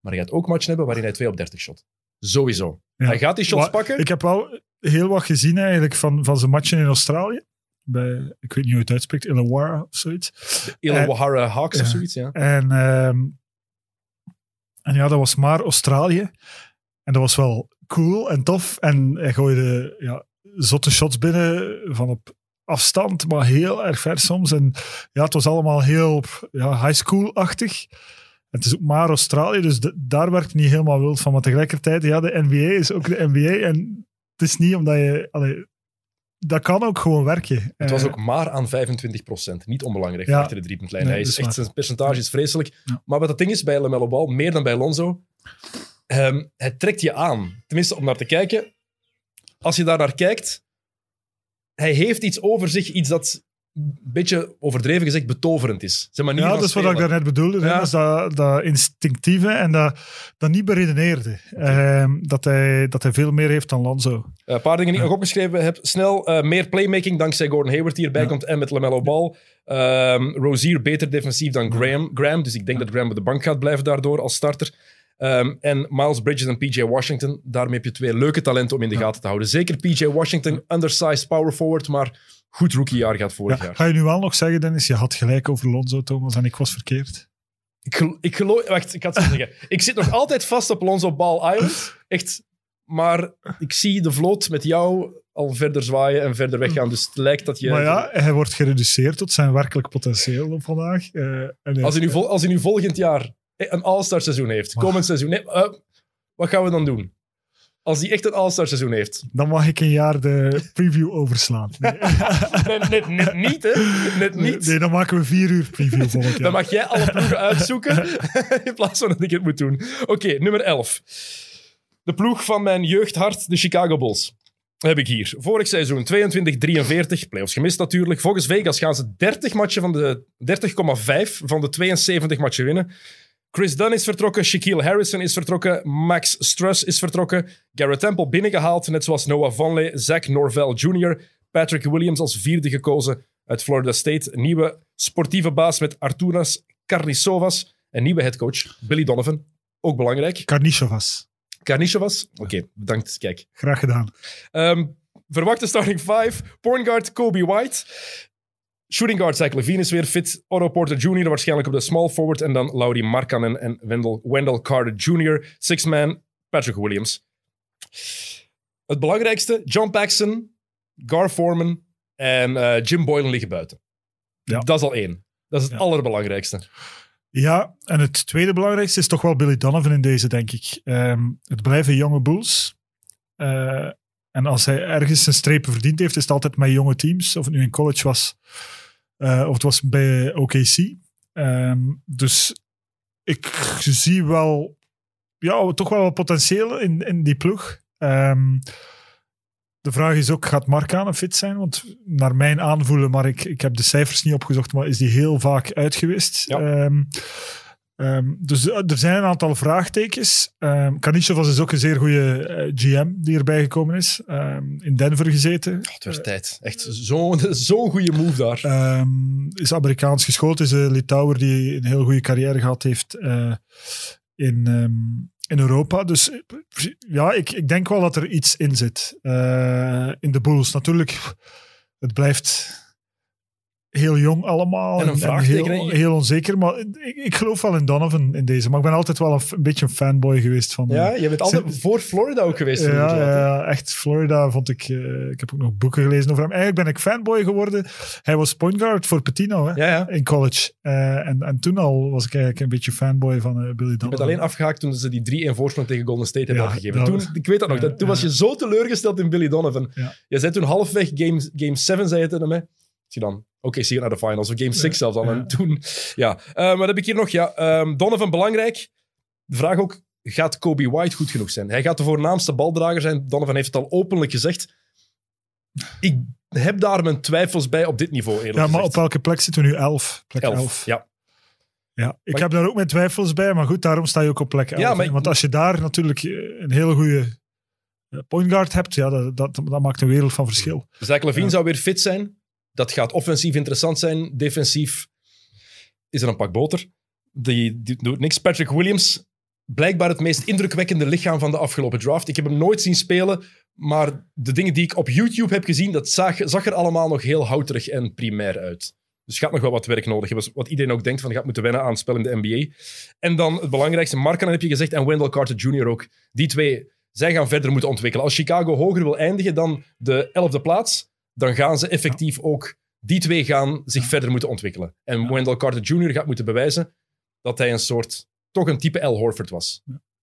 S2: Maar hij gaat ook matchen hebben waarin hij 2 op 30 shot. Sowieso. Hij gaat die shots pakken.
S3: Ik heb wel heel wat gezien eigenlijk van, van zijn matchen in Australië. Bij, ik weet niet hoe het uitspreekt, Illawarra of zoiets.
S2: Illawarra Hawks of zoiets, ja.
S3: En, ehm, en ja, dat was maar Australië. En dat was wel cool en tof. En hij gooide ja, zotte shots binnen van op afstand, maar heel erg ver soms. En ja, het was allemaal heel ja, high school-achtig. Het is ook maar Australië, dus daar werkt niet helemaal wild van. Maar tegelijkertijd, ja, de NBA is ook de NBA. En het is niet omdat je... Allee, dat kan ook gewoon werken.
S2: Het was eh, ook maar aan 25%. Niet onbelangrijk ja, achter de driepuntlijn. Nee, Hij is echt, zijn percentage is vreselijk. Maar wat het ding is bij LaMelo Ball, meer dan bij Lonzo, um, het trekt je aan. Tenminste, om naar te kijken. Als je daar naar kijkt, hij heeft iets over zich, iets dat beetje overdreven gezegd betoverend is. Zijn manier
S3: Ja, dat is wat ik
S2: spelen.
S3: daarnet bedoelde.
S2: Ja.
S3: Dat is dat, dat instinctieve en dat, dat niet beredeneerde. Ehm, dat, hij, dat hij veel meer heeft dan Lonzo.
S2: Eh, Een paar dingen die ik nog opgeschreven heb. Snel, eh, meer playmaking dankzij Gordon Hayward die erbij
S3: Ja.
S2: komt en met LaMelo Ball. Ehm Rozier beter defensief dan Graham, Graham. Dus ik denk dat Graham op de bank gaat blijven daardoor als starter. Ehm, en Miles Bridges en PJ Washington. Daarmee heb je twee leuke talenten om in de gaten te houden. Zeker PJ Washington, undersized power forward, maar goed rookiejaar gaat vorig
S3: Ja,
S2: jaar.
S3: ga je nu wel nog zeggen, Dennis? Je had gelijk over Lonzo, Thomas, en ik was verkeerd.
S2: Ik, ik geloof... Wacht, ik had het zeggen. Ik zit nog altijd vast op Lonzo Ball Island. Echt. Maar ik zie de vloot met jou al verder zwaaien en verder weggaan. Dus het lijkt dat je...
S3: Maar ja, hij wordt gereduceerd tot zijn werkelijk potentieel op vandaag. Eh, en hij-
S2: Als hij, nu vol- als hij nu volgend jaar een All-Star seizoen heeft, komend seizoen, nee, eh, wat gaan we dan doen? Als hij echt een All-Star seizoen heeft.
S3: Dan mag ik een jaar de preview overslaan. Nee,
S2: Net, net, net niet, hè? Net niet.
S3: nee, dan maken we vier uur preview volgend jaar.
S2: Dan mag jij alle ploegen uitzoeken in plaats van dat ik het moet doen. Oké, nummer 11. De ploeg van mijn jeugdhart, de Chicago Bulls. Heb ik hier. Vorig seizoen 22-43, playoffs gemist natuurlijk. Volgens Vegas gaan ze 30 matchen van de 30,5 van de 72 matchen winnen. Chris Dunn is vertrokken, Shaquille Harrison is vertrokken, Max Struss is vertrokken, Garrett Temple binnengehaald, net zoals Noah Vonleh, Zach Norvell Jr., Patrick Williams als vierde gekozen uit Florida State, nieuwe sportieve baas met Arturas Karnisovas, een nieuwe headcoach, Billy Donovan, ook belangrijk.
S3: Karnisovas.
S2: Karnisovas, oké, bedankt, kijk.
S3: Graag gedaan.
S2: Ehm, verwachte starting five. Point guard Kobe White. Shooting guard Zach Levine is weer fit. Otto Porter Jr. waarschijnlijk op de small forward. En dan Laurie Markkanen en Wendell, Wendell Carter Jr. Six man Patrick Williams. Het belangrijkste, John Paxson, Gar Foreman en eh, Jim Boylan liggen buiten.
S3: Ja.
S2: Dat is al één. Dat is het
S3: Ja.
S2: allerbelangrijkste.
S3: Ja, en het tweede belangrijkste is toch wel Billy Donovan in deze, denk ik. Ehm, het blijven jonge Bulls. Eh, en als hij ergens zijn strepen verdiend heeft, is het altijd met jonge teams. Of het nu in college was, eh, of het was bij OKC. Ehm, dus ik zie wel, ja, toch wel wat potentieel in, in die ploeg. Ehm, de vraag is ook, gaat Markkanen fit zijn? Want naar mijn aanvoelen, maar ik, ik heb de cijfers niet opgezocht, maar is die heel vaak uitgewist.
S2: Ja.
S3: Ehm, ehm, dus eh, er zijn een aantal vraagtekens. Um, Kanishevas is ook een zeer goede eh, GM die erbij gekomen is. Ehm, in Denver gezeten.
S2: Oh, het werd tijd. Echt zo'n zo'n goede move daar.
S3: Ehm, is Amerikaans geschoold, is een Litouwer die een heel goede carrière gehad heeft eh, in, ehm, in Europa. Dus eh, ja, ik, ik denk wel dat er iets in zit. eh, in de Bulls natuurlijk, het blijft heel jong allemaal.
S2: En een vraagteken,
S3: heel, onzeker, maar ik, ik geloof wel in Donovan in deze. Maar ik ben altijd wel een, beetje een fanboy geweest van...
S2: Ja, je bent altijd voor Florida ook geweest.
S3: ja, ja, echt. Florida vond ik. eh, ik heb ook nog boeken gelezen over hem. Eigenlijk ben ik fanboy geworden. Hij was point guard voor Petino hè,
S2: ja, ja.
S3: in college. Eh, en, en toen al was ik eigenlijk een beetje fanboy van eh, Billy
S2: Je
S3: Donovan.
S2: bent alleen afgehaakt toen ze die 3-1 voorsprong tegen Golden State hebben
S3: dat-
S2: Toen, ik weet dat nog.
S3: ja,
S2: dat, toen
S3: ja.
S2: was je zo teleurgesteld in Billy Donovan.
S3: Ja.
S2: Je zei toen halfweg game, game 7, zei je tegen mij. Dan, oké, zie je naar de finals. Of game 6 zelfs al. En toen, ja. Eh, wat heb ik hier nog? Ja, ehm, Donovan belangrijk. De vraag ook, gaat Kobe White goed genoeg zijn? Hij gaat de voornaamste baldrager zijn. Donovan heeft het al openlijk gezegd. Ik heb daar mijn twijfels bij op dit niveau, eerlijk
S3: Ja, maar op welke plek zitten we nu? Elf. Plek elf.
S2: Elf, ja.
S3: Ja, ik
S2: Maar-
S3: heb daar ook mijn twijfels bij, maar goed, daarom sta je ook op plek 11.
S2: Ja, maar
S3: Want als je daar natuurlijk eh, een hele goede point guard hebt, ja, dat, dat, dat maakt een wereld van verschil.
S2: Zach Levine
S3: Ja.
S2: zou weer fit zijn. Dat gaat offensief interessant zijn. Defensief is er een pak boter. Die, doet niks. Patrick Williams, blijkbaar het meest indrukwekkende lichaam van de afgelopen draft. Ik heb hem nooit zien spelen, maar de dingen die ik op YouTube heb gezien, dat zag, zag er allemaal nog heel houterig en primair uit. Dus gaat nog wel wat werk nodig. Wat iedereen ook denkt van, gaat moeten wennen aan het spel in de NBA. En dan het belangrijkste, Markkanen heb je gezegd, en Wendell Carter Jr. ook. Die twee, zij gaan verder moeten ontwikkelen. Als Chicago hoger wil eindigen dan de elfde plaats, dan gaan ze effectief ook... Die twee gaan zich verder moeten ontwikkelen. En Wendell Carter Jr. gaat moeten bewijzen dat hij een soort... Toch een type L. Horford was.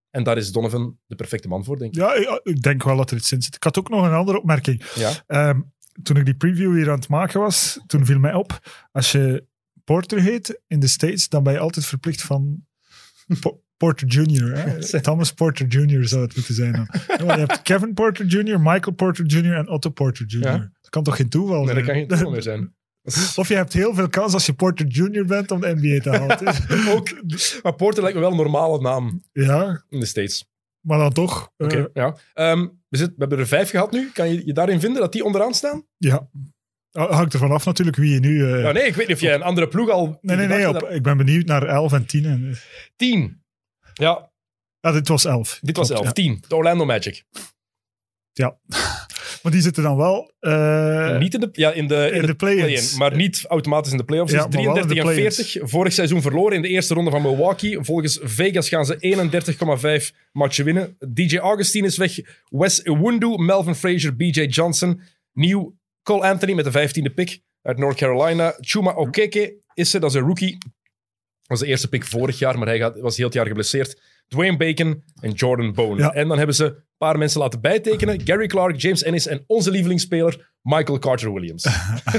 S2: En daar is Donovan de perfecte man voor, denk ik.
S3: Ja, ik, denk wel dat er iets in zit. Ik had ook nog een andere opmerking.
S2: Ja.
S3: Ehm, toen ik die preview hier aan het maken was, toen viel mij op, als je Porter heet in de States, dan ben je altijd verplicht van Porter Jr. Hè? Thomas Porter Jr. zou het moeten zijn. Dan. Je hebt Kevin Porter Jr., Michael Porter Jr. en Otto Porter Jr.
S2: Ja.
S3: Dat kan toch geen toeval
S2: Nee,
S3: zijn?
S2: dat kan geen toeval meer zijn.
S3: Of je hebt heel veel kans als je Porter Jr. bent om de NBA te halen. Dus-
S2: Ook. Maar Porter lijkt me wel een normale naam
S3: ja,
S2: in de States.
S3: maar dan toch. eh,
S2: Oké, ja. Ehm, we, zit, we hebben er vijf gehad nu. Kan je je daarin vinden dat die onderaan staan?
S3: ja. Hangt ervan af natuurlijk wie je nu... eh,
S2: nee, ik weet niet of jij een andere ploeg al...
S3: nee, nee, nee. Op, ik ben benieuwd naar 11 en 10. En, eh,
S2: Tien. Ja,
S3: ja, dit was 11.
S2: dit was
S3: Klopt,
S2: elf.
S3: ja.
S2: Tien. De Orlando Magic.
S3: Maar die zitten dan wel... eh,
S2: niet in de, ja, in de, in
S3: in
S2: de
S3: de play-ins.
S2: play-in, maar niet automatisch in de playoffs.
S3: Ja,
S2: Dus
S3: maar wel in de
S2: 33 en
S3: play-ins.
S2: 40. Vorig seizoen verloren in de eerste ronde van Milwaukee. Volgens Vegas gaan ze 31,5 matchen winnen. DJ Augustine is weg. Wes Iwundu, Melvin Frazier, BJ Johnson. Nieuw Cole Anthony met de 15e pick uit North Carolina. Chuma Okeke is er, dat is een rookie. Dat was de eerste pick vorig jaar, maar hij gaat, was heel het jaar geblesseerd. Dwayne Bacon en Jordan Bone.
S3: Ja.
S2: En dan hebben ze een paar mensen laten bijtekenen. Gary Clark, James Ennis en onze lievelingsspeler Michael Carter-Williams.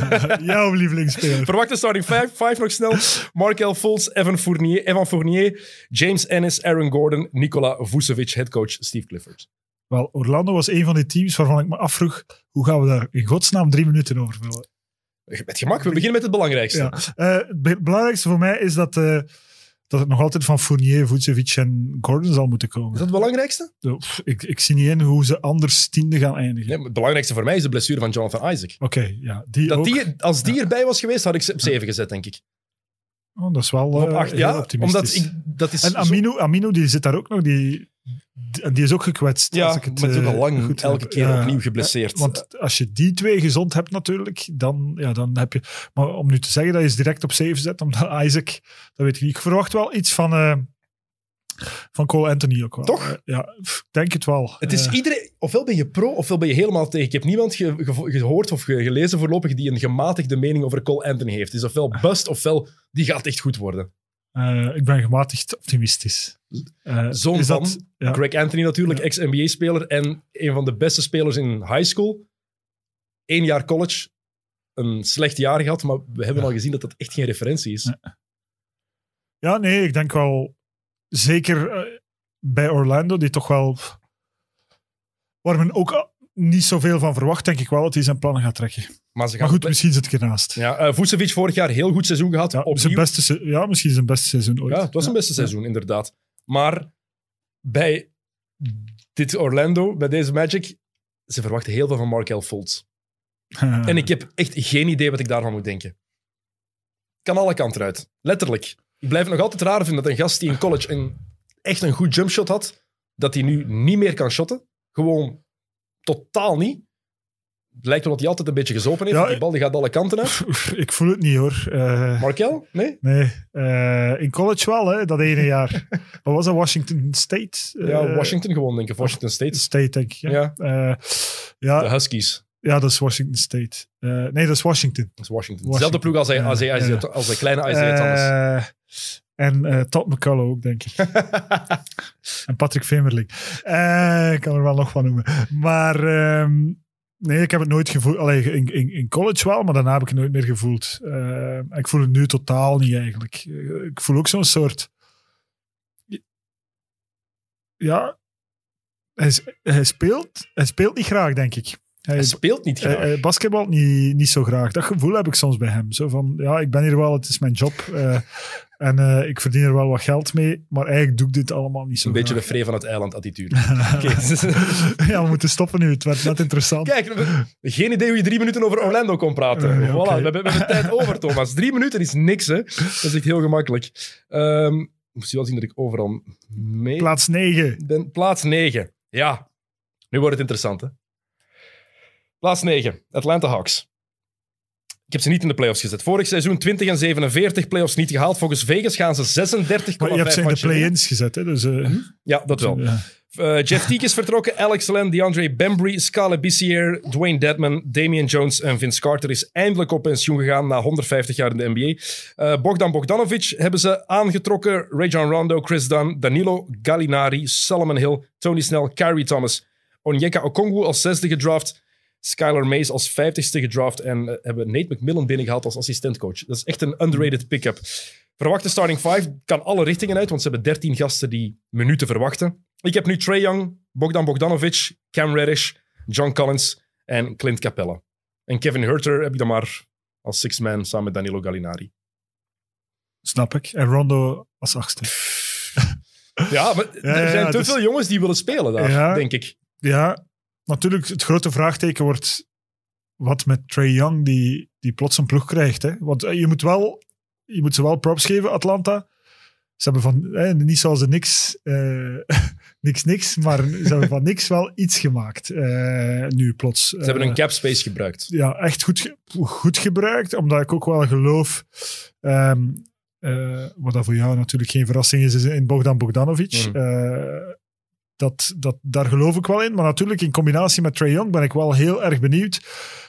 S3: jouw lievelingsspeler.
S2: Verwachte starting five, five nog snel. Markel Fultz, Evan Fournier, Evan Fournier, James Ennis, Aaron Gordon, Nikola Vucevic, headcoach Steve Clifford.
S3: Wel, Orlando was een van die teams waarvan ik me afvroeg, hoe gaan we daar in godsnaam drie minuten over vullen?
S2: Met gemak, we beginnen met het belangrijkste.
S3: Ja. Eh, het be- belangrijkste voor mij is dat, eh, dat het nog altijd van Fournier, Vucevic en Gordon zal moeten
S2: Is
S3: komen.
S2: dat het belangrijkste?
S3: Pff, Ik, ik zie niet in hoe ze anders tiende gaan eindigen.
S2: Nee, het belangrijkste voor mij is de blessure van Jonathan Isaac.
S3: Oké, ja. Die
S2: Dat
S3: ook.
S2: die, als die erbij was geweest, had ik ze op 7 gezet, denk ik.
S3: Oh, dat is wel
S2: Of op 8,
S3: heel
S2: ja.
S3: optimistisch.
S2: Omdat ik, dat is
S3: En Amino, Amino, die zit daar ook nog. Die, die, die is ook gekwetst.
S2: ja,
S3: als ik het,
S2: maar het ook
S3: eh,
S2: al lang
S3: goed
S2: elke
S3: heb.
S2: keer
S3: Ja.
S2: opnieuw geblesseerd.
S3: Want als je die twee gezond hebt natuurlijk, dan, ja, dan heb je... Maar om nu te zeggen dat je ze direct op 7 zet, omdat Isaac, dat weet ik niet. Ik verwacht wel iets van, eh, van Cole Anthony ook wel.
S2: Toch?
S3: Eh, ja, denk het wel.
S2: Het is
S3: Eh,
S2: iedereen, ofwel ben je pro, ofwel ben je helemaal tegen. Ik heb niemand ge- ge- gehoord of ge- gelezen voorlopig die een gematigde mening over Cole Anthony heeft. Het is ofwel bust, ofwel die gaat echt goed worden.
S3: eh, ik ben gematigd optimistisch. Eh,
S2: Zoon van
S3: dat, ja.
S2: Greg Anthony natuurlijk, ex-NBA-speler en een van de beste spelers in high school. Eén jaar college, een slecht jaar gehad, maar we hebben
S3: Ja.
S2: al gezien dat dat echt geen referentie is.
S3: Ja, nee, ik denk wel... Zeker eh, bij Orlando, die toch wel... Waar men ook niet zoveel van verwacht, denk ik wel dat hij zijn plannen gaat trekken.
S2: Maar
S3: Maar goed, misschien zit ik ernaast.
S2: ja, eh, Vucevic vorig jaar heel goed seizoen gehad.
S3: Ja,
S2: opnieuw.
S3: zijn beste, ja, misschien zijn beste seizoen ooit.
S2: Ja, het was een beste seizoen, inderdaad. Maar bij dit Orlando, bij deze Magic, ze verwachten heel veel van Markel Fultz. En ik heb echt geen idee wat ik daarvan moet denken. Kan alle kanten uit. Letterlijk. Ik blijf het nog altijd raar vinden dat een gast die in college een, echt een goed jumpshot had, dat hij nu niet meer kan shotten. Gewoon totaal niet. Lijkt wel dat hij altijd een beetje gezopen heeft.
S3: Ja,
S2: die bal die gaat alle kanten uit.
S3: Ik voel het niet hoor. Eh,
S2: Markel? Nee?
S3: nee, eh, in college wel, hè, dat ene jaar. Wat was dat? Washington State?
S2: Ja,
S3: Eh,
S2: Washington gewoon, denk ik. Washington State.
S3: State, denk ik. Ja,
S2: Ja. De Huskies.
S3: ja, dat is Washington State. Nee, dat is Washington.
S2: Dat is Washington. Dezelfde ploeg als, hij, als, hij, als, hij- als de kleine Isaiah Thomas.
S3: En Todd McCullough ook, denk ik. en Patrick Vemerling. Ik kan er wel nog van noemen. Maar ehm, nee, ik heb het nooit gevoeld. Allee, in, in, in college wel, maar daarna heb ik het nooit meer gevoeld. Eh, ik voel het nu totaal niet eigenlijk. Eh, Ik voel ook zo'n soort... Ja, hij, hij, speelt, hij speelt niet graag, denk ik. Hij,
S2: hij speelt niet graag.
S3: hij, basketbalt niet, niet zo graag. Dat gevoel heb ik soms bij hem. Zo van, ja, ik ben hier wel, het is mijn job. eh, en eh, ik verdien er wel wat geld mee. Maar eigenlijk doe ik dit allemaal niet zo
S2: een beetje de. Free van het eiland attitude.
S3: Ja, we moeten stoppen nu. Het werd net interessant.
S2: Kijk, we- geen idee hoe je drie minuten over Orlando kon praten.
S3: Eh,
S2: voilà, we, hebben, we hebben tijd over, Thomas. Drie minuten is niks, hè. Dat is echt heel gemakkelijk. Ehm moet je wel zien dat ik overal mee
S3: Plaats 9.
S2: ben. Plaats 9. Ja, nu wordt het interessant, hè. Plaats 9, Atlanta Hawks. Ik heb ze niet in de playoffs gezet. Vorig seizoen 20 en 47 playoffs niet gehaald. Volgens Vegas gaan ze 36,5
S3: Maar je hebt ze in de play-ins gezet. Hè, dus, eh,
S2: Ja, dat wel.
S3: ja.
S2: Eh, Jeff Teague is vertrokken, Alex Len, DeAndre Bembry, Scala Bissier, Dwayne Dedman, Damian Jones en Vince Carter is eindelijk op pensioen gegaan na 150 jaar in de NBA. Eh, Bogdan Bogdanovic hebben ze aangetrokken, Rajon Rondo, Chris Dunn, Danilo Gallinari, Solomon Hill, Tony Snell, Kyrie Thomas, Onyeka Okongwu als zesde gedraft, Skylar Mays als vijftigste gedraft en eh, hebben Nate McMillan binnengehaald als assistentcoach. Dat is echt een underrated pick-up. Verwachte starting five kan alle richtingen uit, want ze hebben 13 gasten die minuten verwachten. Ik heb nu Trey Young, Bogdan Bogdanovic, Cam Reddish, John Collins en Clint Capella. En Kevin Herter heb ik dan maar als six-man samen met Danilo Gallinari.
S3: Snap ik. En Rondo als achtste.
S2: Ja, maar
S3: Ja,
S2: er
S3: ja,
S2: zijn te
S3: dus-
S2: veel jongens die willen spelen daar,
S3: Ja.
S2: denk ik.
S3: Ja, natuurlijk, het grote vraagteken wordt wat met Trey Young, die, die plots een ploeg krijgt. Hè? Want eh, je moet, wel, je moet ze wel props geven, Atlanta. Ze hebben van, eh, niet zoals de niks, eh, niks, niks, maar ze hebben van niks wel iets gemaakt. eh, nu plots.
S2: Ze hebben hun cap space gebruikt.
S3: ja, echt goed, ge- goed gebruikt, omdat ik ook wel geloof, ehm, eh, wat dat voor jou natuurlijk geen verrassing is, is in Bogdan Bogdanovic.
S2: Mhm.
S3: Dat, dat, daar geloof ik wel in. Maar natuurlijk in combinatie met Trey Young ben ik wel heel erg benieuwd.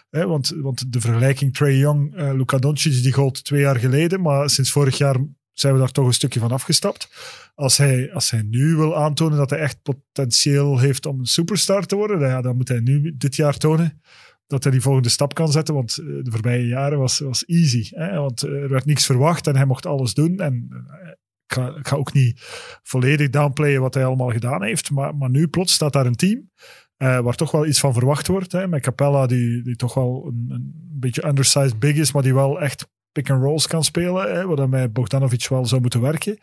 S3: Hè, want, want de vergelijking Trey Young, Luka Doncic, die gold twee jaar geleden. Maar sinds vorig jaar zijn we daar toch een stukje van afgestapt. Als hij, als hij nu wil aantonen dat hij echt potentieel heeft om een superstar te worden, dan, ja, dan moet hij nu dit jaar tonen dat hij die volgende stap kan zetten. Want eh, de voorbije jaren was, was easy. Hè? Want eh, er werd niks verwacht en hij mocht alles doen. En ik, ga, ook niet volledig downplayen wat hij allemaal gedaan heeft. Maar, maar nu plots staat daar een team eh, waar toch wel iets van verwacht wordt. Hè? Met Capella, die, die toch wel een, een beetje undersized big is, maar die wel echt pick-and-rolls kan spelen, hè, waar met Bogdanovic wel zou moeten werken.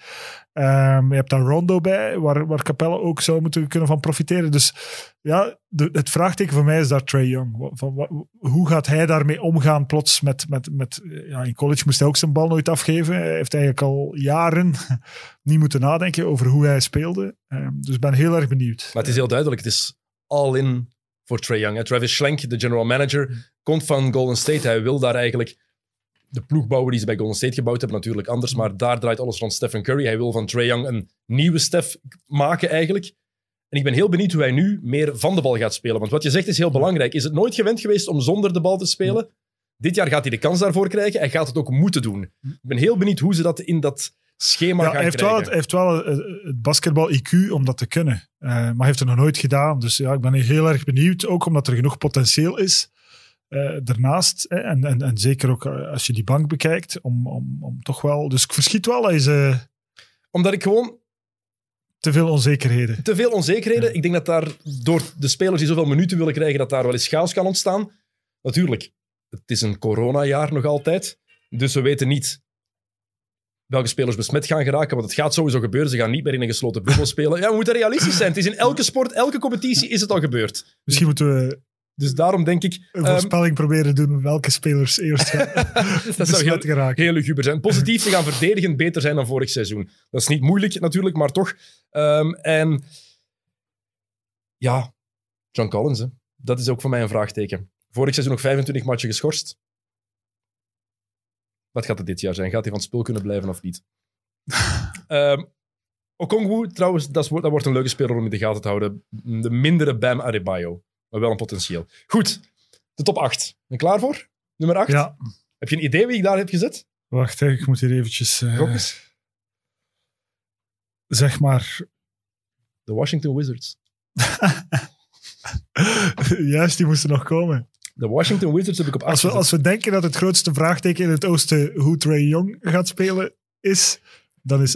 S3: Ehm, je hebt daar Rondo bij, waar, waar Capella ook zou moeten kunnen van profiteren. Dus ja, de, het vraagteken voor mij is daar Trey Young. Van, wa- hoe gaat hij daarmee omgaan plots met... met, met ja, in college moest hij ook zijn bal nooit afgeven. Hij heeft eigenlijk al jaren niet moeten nadenken over hoe hij speelde. Ehm, dus ik ben heel erg benieuwd.
S2: Maar het is heel duidelijk, het is all in voor Trae Young. Travis Schlenk, de general manager, komt van Golden State. Hij wil daar eigenlijk de ploeg bouwen die ze bij Golden State gebouwd hebben, natuurlijk anders. Maar daar draait alles rond Stephen Curry. Hij wil van Trae Young een nieuwe Steph maken eigenlijk. En ik ben heel benieuwd hoe hij nu meer van de bal gaat spelen. Want wat je zegt is heel belangrijk. Is het nooit gewend geweest om zonder de bal te spelen? Dit jaar gaat hij de kans daarvoor krijgen. Hij gaat het ook moeten doen. Ik ben heel benieuwd hoe ze dat in dat schema
S3: Ja,
S2: gaan
S3: hij heeft wel,
S2: krijgen.
S3: het, hij heeft wel het, het basketbal-IQ om dat te kunnen. Eh, maar hij heeft het nog nooit gedaan. Dus ja, ik ben heel erg benieuwd. Ook omdat er genoeg potentieel is eh, daarnaast. hè, en, en, en zeker ook eh, als je die bank bekijkt. Om, om, om toch wel... Dus ik verschiet wel eh,
S2: Omdat ik gewoon
S3: te veel onzekerheden.
S2: te veel onzekerheden. Ik denk dat daar door de spelers die zoveel minuten willen krijgen, dat daar wel eens chaos kan ontstaan. Natuurlijk, het is een coronajaar nog altijd. Dus we weten niet welke spelers besmet gaan geraken. Want het gaat sowieso gebeuren. Ze gaan niet meer in een gesloten bubbel spelen. Ja, we moeten realistisch zijn. Het is in elke sport, elke competitie is het al gebeurd.
S3: Misschien moeten we
S2: Dus daarom denk ik...
S3: een
S2: ehm,
S3: voorspelling proberen doen welke spelers eerst gaan
S2: dat zou heel,
S3: geraken.
S2: heel luguber zijn. Positief, ze gaan verdedigend beter zijn dan vorig seizoen. Dat is niet moeilijk natuurlijk, maar toch. Ehm, en ja, John Collins, hè. dat is ook voor mij een vraagteken. Vorig seizoen nog 25 matchen geschorst. Wat gaat het dit jaar zijn? Gaat hij van het spul kunnen blijven of niet? Ehm Okongwu, trouwens, dat, is, dat wordt een leuke speler om in de gaten te houden. De mindere Bam Adebayo, maar wel een potentieel. Goed, de top 8. Ben je klaar voor? Nummer 8?
S3: Ja,
S2: Heb je een idee wie ik daar heb gezet?
S3: wacht, hè, ik moet hier eventjes... eh,
S2: eens.
S3: zeg maar...
S2: De Washington Wizards.
S3: Juist, die moesten nog komen.
S2: De Washington Wizards heb ik op 8
S3: Als we, als we denken dat het grootste vraagteken in het oosten hoe Trey Young gaat spelen is, dan, is,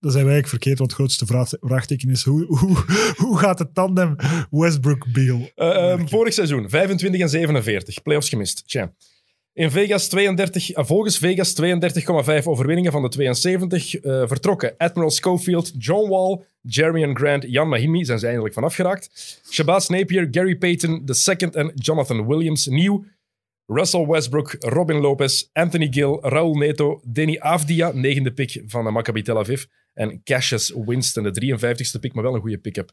S3: dan zijn wij eigenlijk verkeerd, want het grootste vraag- vraagteken is hoe, hoe, hoe gaat het tandem Westbrook-Beal?
S2: Eh, ehm, vorig seizoen, 25 en 47. Playoffs gemist. Tja. In Vegas 32, eh, volgens Vegas 32,5 overwinningen van de 72 eh, vertrokken. Admiral Schofield, John Wall, Jeremy Grant, Jan Mahimi zijn ze eindelijk vanaf geraakt. Shabazz Napier, Gary Payton II en Jonathan Williams nieuw. Russell Westbrook, Robin Lopez, Anthony Gill, Raul Neto, Denny Avdia, negende pick van Maccabi Tel Aviv. En Cassius Winston, de 53ste pick, maar wel een goede pick-up.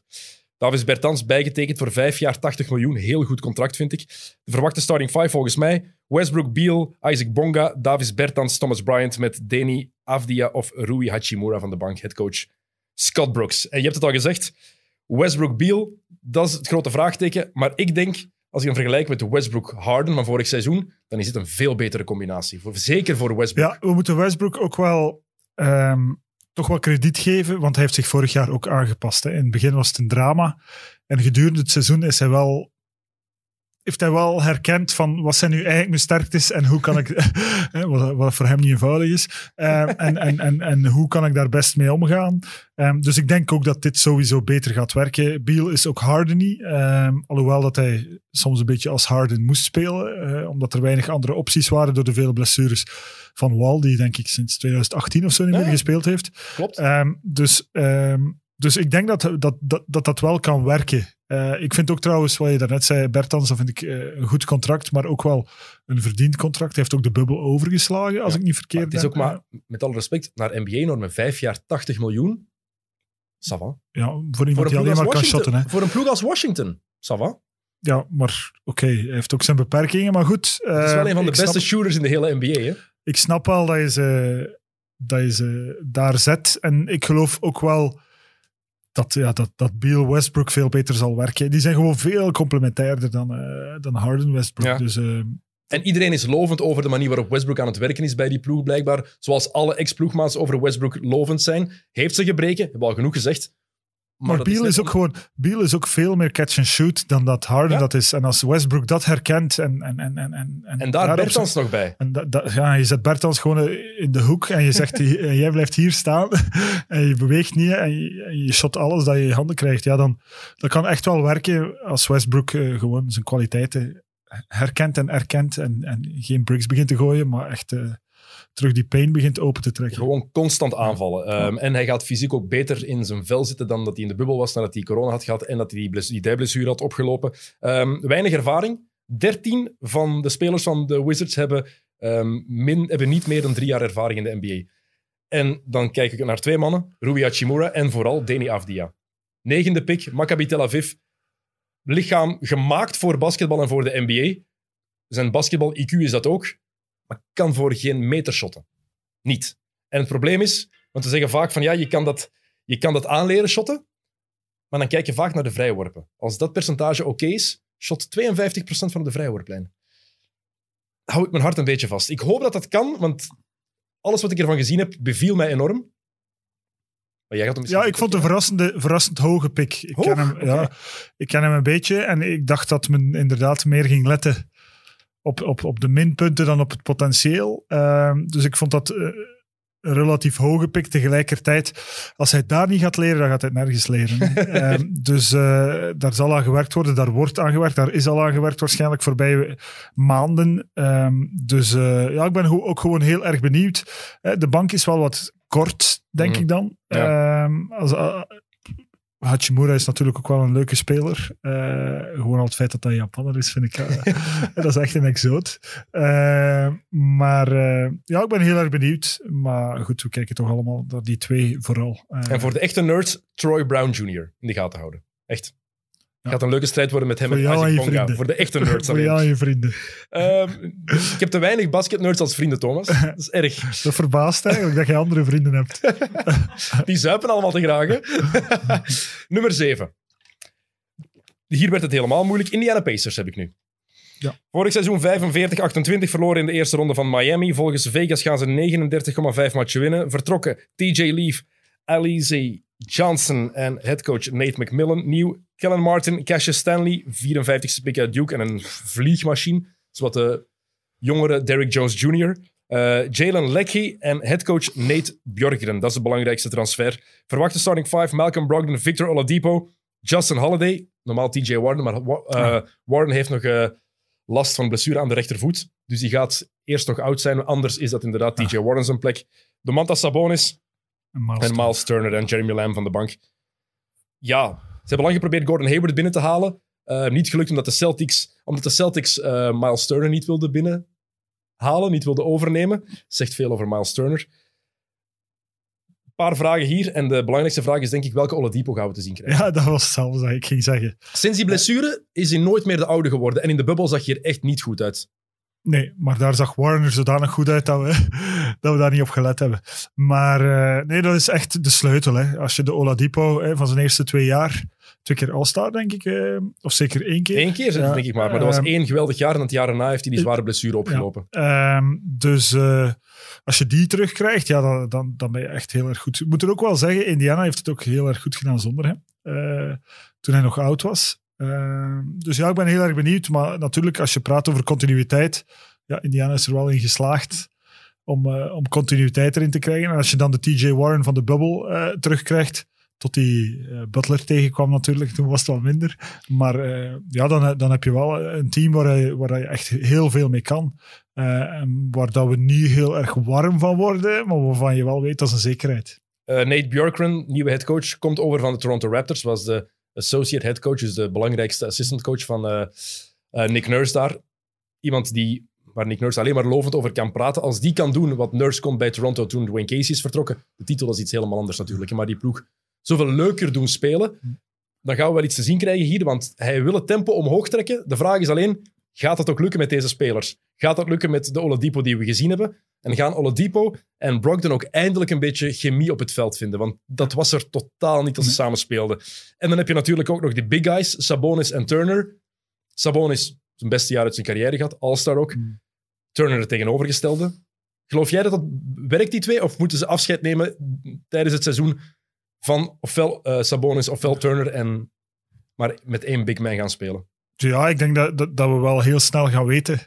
S2: Davis Bertans bijgetekend voor vijf jaar 80 miljoen. Heel goed contract, vind ik. De verwachte starting five volgens mij. Westbrook, Beal, Isaac Bonga, Davis Bertans, Thomas Bryant met Danny Avdia of Rui Hachimura van de bank, headcoach Scott Brooks. En je hebt het al gezegd, Westbrook, Beal, dat is het grote vraagteken. Maar ik denk, als ik hem vergelijk met de Westbrook Harden van vorig seizoen, dan is het een veel betere combinatie. Voor, zeker voor Westbrook.
S3: Ja, we moeten Westbrook ook wel ehm, toch wel krediet geven, want hij heeft zich vorig jaar ook aangepast. Hè. In het begin was het een drama. En gedurende het seizoen is hij wel heeft hij wel herkend van wat zijn nu eigenlijk mijn sterktes en hoe kan ik, wat, wat voor hem niet eenvoudig is, Ehm, en, en, en, en hoe kan ik daar best mee omgaan. Ehm, dus ik denk ook dat dit sowieso beter gaat werken. Beal is ook Harden niet, ehm, alhoewel dat hij soms een beetje als Harden moest spelen, eh, omdat er weinig andere opties waren door de vele blessures van Wall, die denk ik sinds 2018 of zo niet meer
S2: Ja.
S3: gespeeld heeft.
S2: Klopt.
S3: Dus, dus ik denk dat dat, dat, dat dat wel kan werken. Eh, ik vind ook trouwens, wat je daarnet zei, Bertans, dat vind ik eh, een goed contract, maar ook wel een verdiend contract. Hij heeft ook de bubbel overgeslagen, als
S2: Ja,
S3: ik niet verkeerd
S2: Maar het is
S3: ben.
S2: ook maar, met alle respect, naar NBA-normen, vijf jaar 80 miljoen. Ça va.
S3: Ja, voor iemand die alleen maar kan shotten. Hè.
S2: voor een ploeg als Washington. Ça va.
S3: Ja, maar oké, hij heeft ook zijn beperkingen. Maar goed.
S2: Het is wel een van de beste
S3: Snap,
S2: shooters in de hele NBA. Hè?
S3: ik snap wel dat je, ze, dat je ze daar zet. En ik geloof ook wel dat, ja, dat, dat Beal Westbrook veel beter zal werken. Die zijn gewoon veel complementairder dan, eh, dan Harden Westbrook.
S2: Ja.
S3: Dus eh,
S2: En iedereen is lovend over de manier waarop Westbrook aan het werken is bij die ploeg, blijkbaar. Zoals alle ex-ploegmaats over Westbrook lovend zijn. Heeft ze gebreken, hebben we al genoeg gezegd.
S3: Maar, Beal
S2: net
S3: is, ook gewoon, Beal is ook veel meer catch and shoot dan dat Harden
S2: Ja.
S3: dat is. En als Westbrook dat herkent en... En, en, en, en,
S2: En daar Bertans nog bij.
S3: En ja, je zet Bertans gewoon in de hoek en je zegt, eh, jij blijft hier staan en je beweegt niet en je, en je shot alles dat je in je handen krijgt. Ja, dan dat kan echt wel werken als Westbrook eh, gewoon zijn kwaliteiten herkent en erkent en, en geen bricks begint te gooien, maar echt eh, terug die pain begint open te trekken.
S2: Gewoon constant aanvallen. Ehm, en hij gaat fysiek ook beter in zijn vel zitten dan dat hij in de bubbel was, nadat hij corona had gehad en dat hij die, die had opgelopen. Ehm, weinig ervaring. 13 van de spelers van de Wizards hebben, ehm, min, hebben niet meer dan drie jaar ervaring in de NBA. En dan kijk ik naar twee mannen, Rui Hachimura en vooral Deni Avdia. Negende pick, Maccabi Tel Aviv. Lichaam gemaakt voor basketbal en voor de NBA. Zijn basketbal-IQ is dat ook, maar kan voor geen meter shotten. Niet. En het probleem is, want we zeggen vaak van ja, je kan dat, je kan dat aanleren shotten, maar dan kijk je vaak naar de vrijworpen. Als dat percentage oké is, shot 52% van de vrijworplijn. Hou ik mijn hart een beetje vast. Ik hoop dat dat kan, want alles wat ik ervan gezien heb, beviel mij enorm. Maar jij gaat hem
S3: Ja, ik vond een verrassende, verrassend hoge pick. Ik,
S2: Hoog?
S3: ken hem, ja, ik ken hem een beetje en ik dacht dat men inderdaad meer ging letten op, op, op de minpunten dan op het potentieel. Ehm, dus ik vond dat een relatief hoge pick. Tegelijkertijd, als hij daar niet gaat leren, dan gaat hij nergens leren. Ehm, dus eh, daar zal aan gewerkt worden, daar wordt aan gewerkt, daar is al aan gewerkt waarschijnlijk voorbij maanden. Ehm, dus eh, ja, ik ben ook gewoon heel erg benieuwd. De bank is wel wat kort, denk
S2: Mhm.
S3: ik dan.
S2: Ja.
S3: Als, Hachimura is natuurlijk ook wel een leuke speler. Eh, gewoon al het feit dat hij Japaner is, vind ik. eh, dat is echt een exoot. Eh, maar ja, ik ben heel erg benieuwd. Maar goed, we kijken toch allemaal naar die twee vooral.
S2: En voor de echte nerds, Troy Brown Jr. in de gaten houden. Echt. Gaat een leuke strijd worden met hem
S3: Voor
S2: en Isaac Bonga.
S3: vrienden.
S2: Voor de echte nerds
S3: voor
S2: alleen.
S3: jou en je vrienden.
S2: Ehm, ik heb te weinig basketnerds als vrienden, Thomas. Dat is erg.
S3: Dat verbaast eigenlijk dat je andere vrienden hebt.
S2: Die zuipen allemaal te graag. hè? Nummer 7. Hier werd het helemaal moeilijk. Indiana Pacers heb ik nu.
S3: Ja.
S2: Vorig seizoen 45-28 verloren in de eerste ronde van Miami. Volgens Vegas gaan ze 39,5 matchen winnen. Vertrokken TJ Leaf, Alize Johnson en headcoach Nate McMillan. Nieuw Kellen Martin, Cassius Stanley, 54ste pick uit Duke en een vliegmachine. Zoals de jongere Derrick Jones Jr. Eh, Jalen Leckie en headcoach Nate Bjorkgren. Dat is de belangrijkste transfer. Verwachte starting five, Malcolm Brogdon, Victor Oladipo, Justin Holiday. Normaal TJ Warden, maar Warden heeft nog eh, last van blessure aan de rechtervoet. Dus die gaat eerst nog oud zijn. Anders is dat inderdaad TJ Warden zijn plek. Domantas Sabonis
S3: En Miles
S2: en Miles Turner en Jeremy Lamb van de bank. Ja, ze hebben lang geprobeerd Gordon Hayward binnen te halen. Eh, niet gelukt omdat de Celtics, omdat de Celtics eh, Miles Turner niet wilden binnenhalen, niet wilden overnemen. Zegt veel over Miles Turner. Een paar vragen hier. En de belangrijkste vraag is denk ik welke Oladipo gaan we te zien krijgen.
S3: Ja, dat was hetzelfde dat ik ging zeggen.
S2: Sinds die blessure is hij nooit meer de oude geworden. En in de bubbel zag je er echt niet goed uit.
S3: Nee, maar daar zag Warner zodanig goed uit dat we, dat we daar niet op gelet hebben. Maar eh, nee, dat is echt de sleutel. Hè. Als je de Oladipo hè, van zijn eerste twee jaar, twee keer All-Star denk ik, eh, of zeker één keer.
S2: Eén keer,
S3: Ja,
S2: denk ik maar. Maar dat was
S3: ehm,
S2: één geweldig jaar. En het jaar daarna heeft hij die zware blessure opgelopen.
S3: Ehm, dus eh, als je die terugkrijgt, ja, dan, dan, dan ben je echt heel erg goed. Ik moet er ook wel zeggen, Indiana heeft het ook heel erg goed gedaan zonder hem. Toen hij nog oud was. Uh, dus ja, ik ben heel erg benieuwd. Maar natuurlijk, als je praat over continuïteit, ja, Indiana is er wel in geslaagd om, uh, om continuïteit erin te krijgen. En als je dan de TJ Warren van de bubbel uh, terugkrijgt, tot die Butler tegenkwam natuurlijk, toen was het wel minder. Maar ja, dan, dan heb je wel een team waar je, waar je echt heel veel mee kan. waar dat we niet heel erg warm van worden, maar waarvan je wel weet dat is een zekerheid.
S2: Nate Bjorkgren, nieuwe headcoach, komt over van de Toronto Raptors, was de associate head coach, dus de belangrijkste assistant coach van uh, uh, Nick Nurse daar. Iemand die, waar Nick Nurse alleen maar lovend over kan praten. Als die kan doen wat Nurse kon bij Toronto toen Dwayne Casey is vertrokken. De titel is iets helemaal anders natuurlijk, maar die ploeg zoveel leuker doen spelen. Dan gaan we wel iets te zien krijgen hier, want hij wil het tempo omhoog trekken. De vraag is alleen, gaat het ook lukken met deze spelers? Gaat dat lukken met de Oladipo die we gezien hebben? En gaan Oladipo en Brogdon ook eindelijk een beetje chemie op het veld vinden? Want dat was er totaal niet als ze samen speelden. En dan heb je natuurlijk ook nog die big guys, Sabonis en Turner. Sabonis, zijn beste jaar uit zijn carrière gehad, All-Star ook. Hmm. Turner het tegenovergestelde. Geloof jij dat dat werkt, die twee? Of moeten ze afscheid nemen tijdens het seizoen van ofwel uh, Sabonis ofwel Turner en maar met één big man gaan spelen?
S3: Ja, ik denk dat, dat, we wel heel snel gaan weten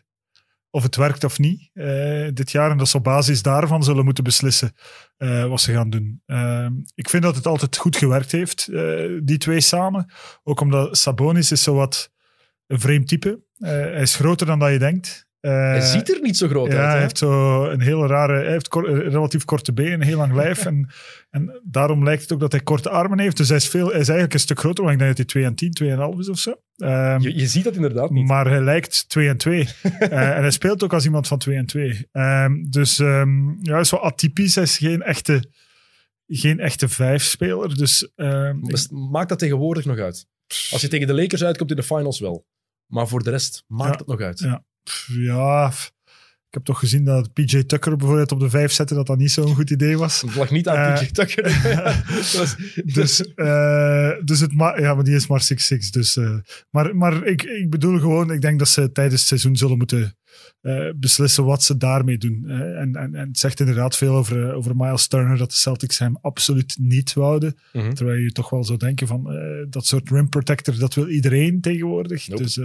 S3: of het werkt of niet uh, dit jaar. En dat ze op basis daarvan zullen moeten beslissen uh, wat ze gaan doen. Uh, ik vind dat het altijd goed gewerkt heeft, die twee samen. Ook omdat Sabonis is zo wat een vreemd type. hij is groter dan dat je denkt.
S2: Hij ziet er niet zo groot uit.
S3: Hij heeft zo een hele rare, hij heeft relatief korte benen, een heel lang lijf. en, en daarom lijkt het ook dat hij korte armen heeft. Dus hij is, veel, hij is eigenlijk een stuk groter, want ik denk dat hij 2 en 10, 2,5 is of zo.
S2: Um, je, je, ziet dat inderdaad niet.
S3: Maar hij lijkt 2 en 2. uh, en hij speelt ook als iemand van 2 en 2. Um, dus um, ja, hij is wel atypisch. Hij is geen echte, geen echte vijf-speler. Dus,
S2: Maakt dat tegenwoordig nog uit? Als je tegen de Lakers uitkomt in de finals wel. Maar voor de rest maakt ja, het nog uit.
S3: Ja, ja ik heb toch gezien dat PJ Tucker bijvoorbeeld op de vijf zette, dat dat niet zo'n goed idee was.
S2: Het lag niet aan uh, PJ Tucker.
S3: dus, uh, dus het ja, maar die is maar 6'6. Dus, uh, maar maar ik, ik bedoel gewoon, ik denk dat ze tijdens het seizoen zullen moeten beslissen wat ze daarmee doen. en, en, en het zegt inderdaad veel over, over Miles Turner, dat de Celtics hem absoluut niet wouden. Mm -hmm. Terwijl je toch wel zou denken van, dat soort rim protector, dat wil iedereen tegenwoordig. Nope. Dus...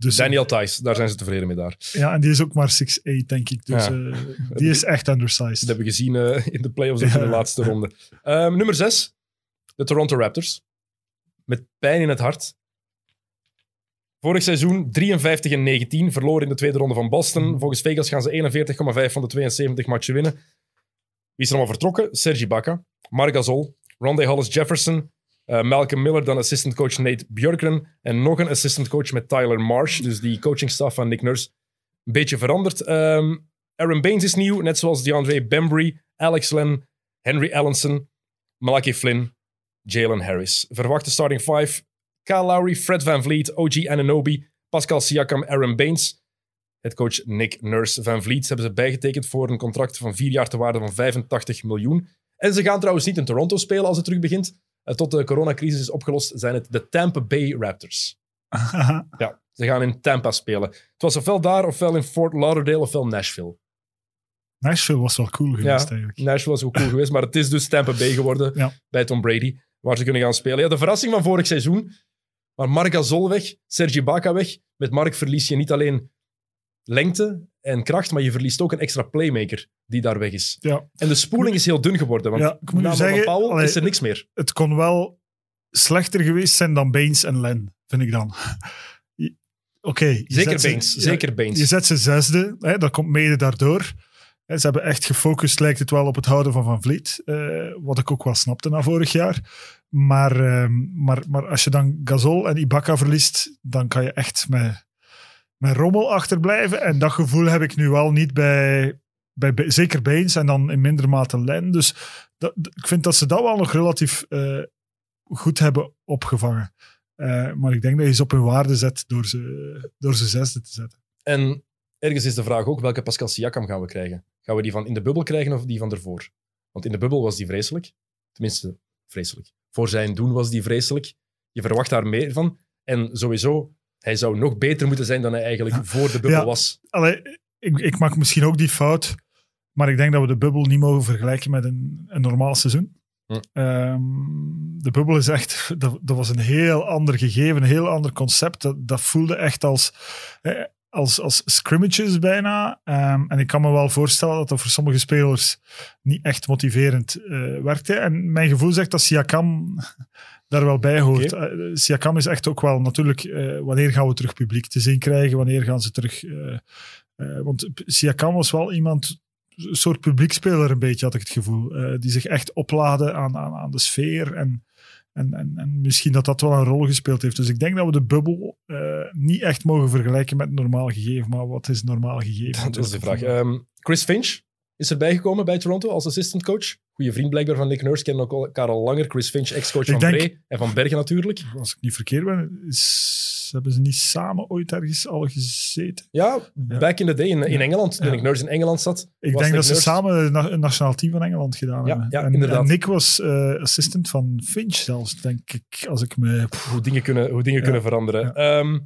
S2: Dus, Daniel Thijs, daar zijn ze tevreden mee daar.
S3: Ja, en die is ook maar 6'8, denk ik. Dus ja. uh, die is echt undersized.
S2: Dat hebben we gezien uh, in de playoffs ja. in de laatste ronde. Um, nummer 6, de Toronto Raptors. Met pijn in het hart. Vorig seizoen 53 en 19, verloren in de tweede ronde van Boston. Volgens Vegas gaan ze 41,5 van de 72 matchen winnen. Wie is er allemaal vertrokken? Sergi Baca, Marc Gasol, Rondé Hollis Jefferson, uh, Malcolm Miller, dan assistant coach Nate Björkren. En nog een assistant coach met Tyler Marsh. Dus die coachingstaf van Nick Nurse een beetje veranderd. Um, Aaron Baines is nieuw, net zoals DeAndre Bembry, Alex Len, Henry Allenson, Malachi Flynn, Jalen Harris. Verwachte starting five. Kyle Lowry, Fred Van Vliet, OG Ananobi, Pascal Siakam, Aaron Baines. Het coach Nick Nurse Van Vliet hebben ze bijgetekend voor een contract van vier jaar te waarde van 85 miljoen. En ze gaan trouwens niet in Toronto spelen als het terug begint. Eh, tot de coronacrisis is opgelost, zijn het de Tampa Bay Raptors. ja, ze gaan in Tampa spelen. Het was ofwel daar, ofwel in Fort Lauderdale, ofwel Nashville.
S3: Nashville was wel cool geweest
S2: ja,
S3: eigenlijk.
S2: Nashville was ook cool geweest, maar het is dus Tampa Bay geworden ja. bij Tom Brady, waar ze kunnen gaan spelen. Ja, de verrassing van vorig seizoen, maar Marc Gasol weg, Sergi Baca weg. Met Mark verlies je niet alleen lengte en kracht, maar je verliest ook een extra playmaker die daar weg is.
S3: Ja.
S2: En de spoeling is heel dun geworden, want
S3: ja, ik moet
S2: na
S3: zeggen,
S2: Powell
S3: allee,
S2: is er niks meer.
S3: Het kon wel slechter geweest zijn dan Baines en Len, vind ik dan. Oké. Okay,
S2: zeker Baines,
S3: ze,
S2: zeker Baines.
S3: Je zet ze zesde, hè, dat komt mede daardoor. Ze hebben echt gefocust, lijkt het wel, op het houden van Van Vliet. Uh, wat ik ook wel snapte na vorig jaar. Maar, uh, maar, maar als je dan Gasol en Ibaka verliest, dan kan je echt met, met rommel achterblijven. En dat gevoel heb ik nu wel niet bij, bij, zeker Baines en dan in mindere mate Len. Dus ik vind dat ze dat wel nog relatief uh, goed hebben opgevangen. Uh, maar ik denk dat je ze op hun waarde zet door ze, door ze zesde te zetten.
S2: En ergens is de vraag ook, welke Pascal Siakam gaan we krijgen? Gaan we die van in de bubbel krijgen of die van ervoor? Want in de bubbel was die vreselijk. Tenminste, vreselijk. Voor zijn doen was die vreselijk. Je verwacht daar meer van. En sowieso, hij zou nog beter moeten zijn dan hij eigenlijk ja. voor de bubbel
S3: ja.
S2: was.
S3: Allee, ik, ik maak misschien ook die fout, maar ik denk dat we de bubbel niet mogen vergelijken met een, een normaal seizoen.
S2: Hm.
S3: Ehm, de bubbel is echt, dat, dat was een heel ander gegeven, een heel ander concept. Dat, dat voelde echt als, als, als scrimmages bijna. Ehm, en ik kan me wel voorstellen dat dat voor sommige spelers niet echt motiverend eh, werkte. En mijn gevoel zegt dat Siakam daar wel bij hoort.
S2: Oké.
S3: Eh, Siakam is echt ook wel natuurlijk, eh, wanneer gaan we terug publiek te zien krijgen? Wanneer gaan ze terug... eh, want Siakam was wel iemand, een soort publiekspeler een beetje, had ik het gevoel. die zich echt opladen aan, aan, aan de sfeer. En, en, en, en misschien dat dat wel een rol gespeeld heeft. Dus ik denk dat we de bubbel niet echt mogen vergelijken met normaal gegeven. Maar wat is normaal gegeven?
S2: Dat is de vraag. Ehm, Chris Finch is erbij gekomen bij Toronto als assistant coach. Goeie vriend blijkbaar van Nick Nurse, kennen elkaar al langer. Chris Finch, ex-coach van
S3: denk-
S2: en van Bergen natuurlijk.
S3: Als ik niet verkeerd ben, is, hebben ze niet samen ooit ergens al gezeten?
S2: Ja, back in the day in, in
S3: Ja.
S2: Engeland, toen
S3: Ja.
S2: Nick Nurse in Engeland zat.
S3: Ik denk
S2: Nick
S3: dat ze
S2: Nurse-
S3: samen een na- een nationaal team van Engeland gedaan hebben.
S2: ja,
S3: en,
S2: inderdaad.
S3: en Nick was eh, assistant van Finch zelfs, denk ik. Als ik me...
S2: hoe dingen kunnen, hoe dingen kunnen veranderen. Ehm,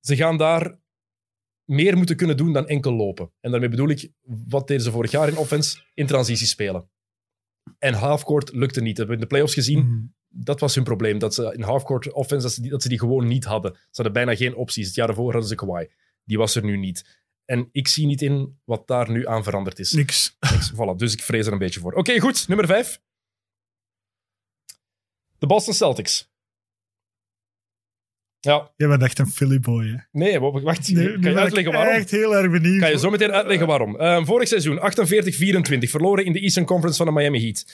S2: ze gaan daar meer moeten kunnen doen dan enkel lopen. En daarmee bedoel ik, wat deden ze vorig jaar in offense? In transitie spelen. En halfcourt lukte niet. Dat hebben we in de playoffs gezien.
S3: Mhm.
S2: Dat was hun probleem. Dat ze in halfcourt offense, dat ze, die, dat ze die gewoon niet hadden. Ze hadden bijna geen opties. Het jaar daarvoor hadden ze Kawhi. Die was er nu niet. En ik zie niet in wat daar nu aan veranderd is.
S3: Niks.
S2: Niks. Voilà, dus ik vrees er een beetje voor. Oké, goed. Nummer vijf. De Boston Celtics. Ja,
S3: Jij bent echt een Philly boy, hè?
S2: nee, wacht.
S3: nu
S2: kan je uitleggen waarom?
S3: echt heel erg benieuwd.
S2: Kan je zo meteen uitleggen waarom. Ehm, vorig seizoen 48-24, verloren in de Eastern Conference van de Miami Heat.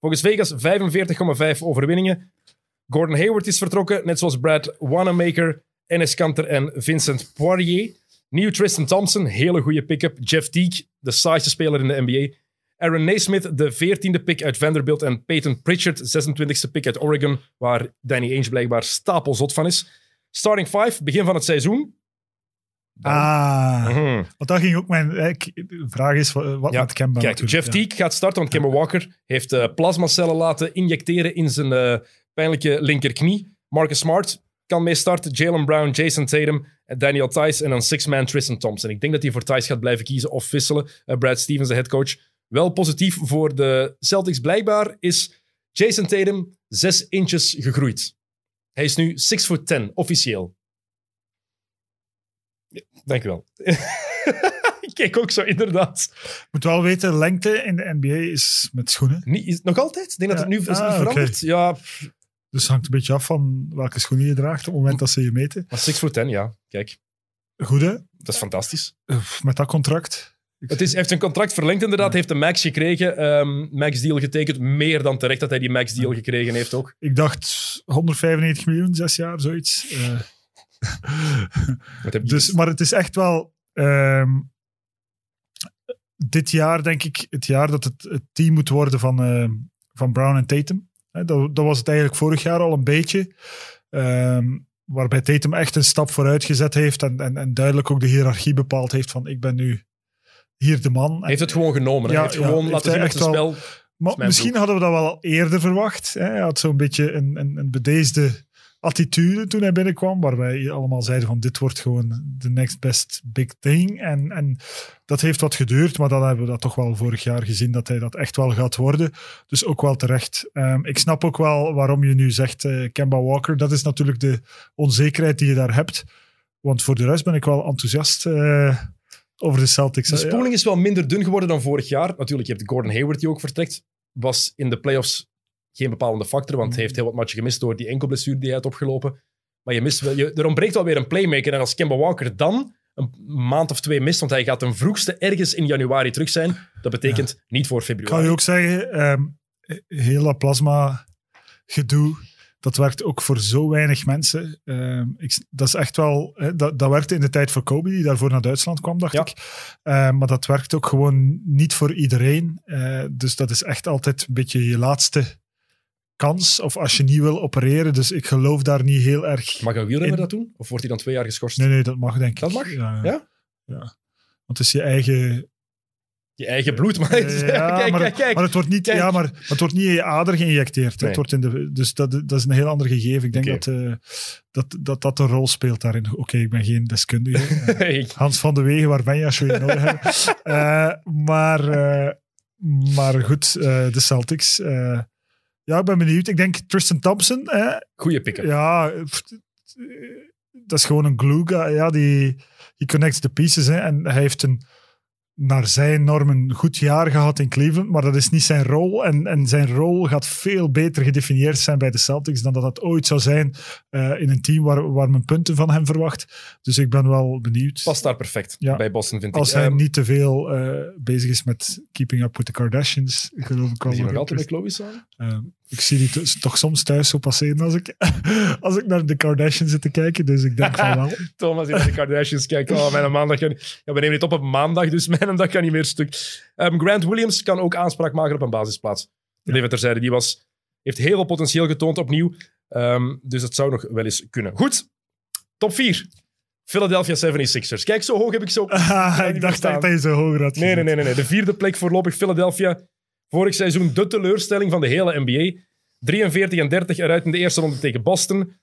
S2: Volgens Vegas 45,5 overwinningen. Gordon Hayward is vertrokken, net zoals Brad Wanamaker, Enes Kanter en Vincent Poirier. Nieuw Tristan Thompson, hele goede pick-up. Jeff Teague, de saaiste speler in de NBA. Aaron Naismith, de 14e pick uit Vanderbilt. En Peyton Pritchard, 26e pick uit Oregon, waar Danny Ainge blijkbaar stapelzot van is. Starting 5, begin van het seizoen.
S3: Ah,
S2: Mhm.
S3: want dat ging ook mijn... eh, De vraag is, wat,
S2: Ja,
S3: met Kemba
S2: Kijk, Jeff
S3: ja.
S2: Teague gaat starten, want Kemba Walker heeft eh, plasmacellen laten injecteren in zijn eh, pijnlijke linkerknie. Marcus Smart kan mee starten. Jalen Brown, Jason Tatum, Daniel Tice en dan six-man Tristan Thompson. Ik denk dat hij voor Tice gaat blijven kiezen of wisselen. Brad Stevens, de headcoach. Wel positief voor de Celtics blijkbaar is Jason Tatum 6 inches gegroeid. Hij is nu 6 foot 10, officieel. Ja, Dank u wel. Ik keek ook zo, inderdaad.
S3: moet wel weten, lengte in de NBA is met schoenen.
S2: Niet, is, nog altijd? Ik denk dat het nu is
S3: Ah,
S2: veranderd. Ja, pff,
S3: Dus het hangt een beetje af van welke schoenen je draagt op het moment dat ze je meten.
S2: maar 6 foot 10, ja. Kijk,
S3: Goed, hè?
S2: dat is fantastisch.
S3: Met dat contract.
S2: Het is, heeft zijn contract verlengd inderdaad, heeft een max gekregen. ehm, max deal getekend. Meer dan terecht dat hij die max deal gekregen heeft ook.
S3: Ik dacht 195 miljoen, zes jaar, zoiets. Eh,
S2: je
S3: dus, maar het is echt wel... ehm, dit jaar, denk ik, het jaar dat het, het team moet worden van, ehm, van Brown en Tatum. Dat, dat was het eigenlijk vorig jaar al een beetje. Waarbij Tatum echt een stap vooruit gezet heeft en, en, en duidelijk ook de hiërarchie bepaald heeft van ik ben nu hier de man.
S2: Hij heeft het gewoon genomen. hè.
S3: Ja,
S2: hij heeft
S3: ja,
S2: gewoon laten zien
S3: echt wel-
S2: spel.
S3: Maar misschien hadden we dat wel al eerder verwacht. Hè. Hij had zo'n beetje een, een, een bedeesde attitude toen hij binnenkwam, waarbij allemaal zeiden van dit wordt gewoon de next best big thing. En, en dat heeft wat geduurd, maar dan hebben we dat toch wel vorig jaar gezien dat hij dat echt wel gaat worden. Dus ook wel terecht. Ehm, ik snap ook wel waarom je nu zegt eh, Kemba Walker. Dat is natuurlijk de onzekerheid die je daar hebt. Want voor de rest ben ik wel enthousiast eh, over de Celtics.
S2: De spoeling is wel minder dun geworden dan vorig jaar. Natuurlijk, je hebt Gordon Hayward die ook vertrekt. Was in de playoffs geen bepalende factor, want hij heeft heel wat matchen gemist door die enkelblessure die hij had opgelopen. Maar je mist wel, je, er ontbreekt wel weer een playmaker. En als Kemba Walker dan een maand of twee mist, want hij gaat ten vroegste ergens in januari terug zijn, dat betekent niet voor
S3: Ik kan
S2: februari.
S3: je ook zeggen, ehm heel dat plasma gedoe, dat werkt ook voor zo weinig mensen. Ehm, ik, dat is echt wel, hè, dat, dat werkte in de tijd voor Kobe, die daarvoor naar Duitsland kwam, dacht
S2: Ja.
S3: ik. Ehm, maar dat werkt ook gewoon niet voor iedereen. Eh, dus dat is echt altijd een beetje je laatste kans, of als je niet wil opereren. Dus ik geloof daar niet heel erg...
S2: Mag een wielrenner
S3: In-
S2: dat doen? Of wordt hij dan twee jaar geschorst?
S3: Nee, nee, dat mag denk ik.
S2: Dat mag?
S3: Ja?
S2: Ja?
S3: ja. Want het is je eigen
S2: Je eigen bloed, maar...
S3: Ja,
S2: kijk,
S3: maar,
S2: kijk, kijk.
S3: maar het wordt niet, ja, maar het wordt niet in je ader geïnjecteerd.
S2: Nee.
S3: Het wordt in de, dus dat, dat is een heel ander gegeven. Ik denk dat, eh, dat, dat dat een rol speelt daarin. Oké, ik ben geen deskundige.
S2: Ik-
S3: Hans van de Wegen, waar ben je als we je nodig hebben? Eh, maar eh, Maar goed, eh, de Celtics. eh, ja, ik ben benieuwd. Ik denk Tristan Thompson.
S2: Goeie pick-up.
S3: ja, pff, eh, dat is gewoon een glue guy. Ja, die, die connects the pieces. Hè, en hij heeft een, naar zijn normen een goed jaar gehad in Cleveland, maar dat is niet zijn rol. En, en zijn rol gaat veel beter gedefinieerd zijn bij de Celtics dan dat dat ooit zou zijn eh, in een team waar, waar men punten van hem verwacht. Dus ik ben wel benieuwd.
S2: Past daar perfect
S3: Ja.
S2: bij Boston, vind ik.
S3: Als hij
S2: Ehm,
S3: niet te veel eh, bezig is met keeping up with the Kardashians, geloof ik wel.
S2: is hij nog altijd
S3: interest-
S2: Chloe samen?
S3: Eh, ik zie die to- toch soms thuis zo passeren als ik, als ik naar de Kardashians zit te kijken. Dus ik denk van wel.
S2: Thomas die naar de Kardashians kijkt. Oh, mijn maandag kan... Ja, we nemen dit op op maandag, dus mijn dag kan niet meer stuk. Ehm, Grant Williams kan ook aanspraak maken op een basisplaats.
S3: Ja.
S2: Even terzijde, die was, heeft heel veel potentieel getoond opnieuw. Ehm, dus dat zou nog wel eens kunnen. Goed, top 4. Philadelphia 76ers. Kijk, zo hoog heb ik zo...
S3: Ah, ik dacht echt dat je zo hoger had
S2: Nee, nee, nee, nee. De vierde plek voorlopig Philadelphia. Vorig seizoen de teleurstelling van de hele NBA. 43 en 30 eruit in de eerste ronde tegen Boston.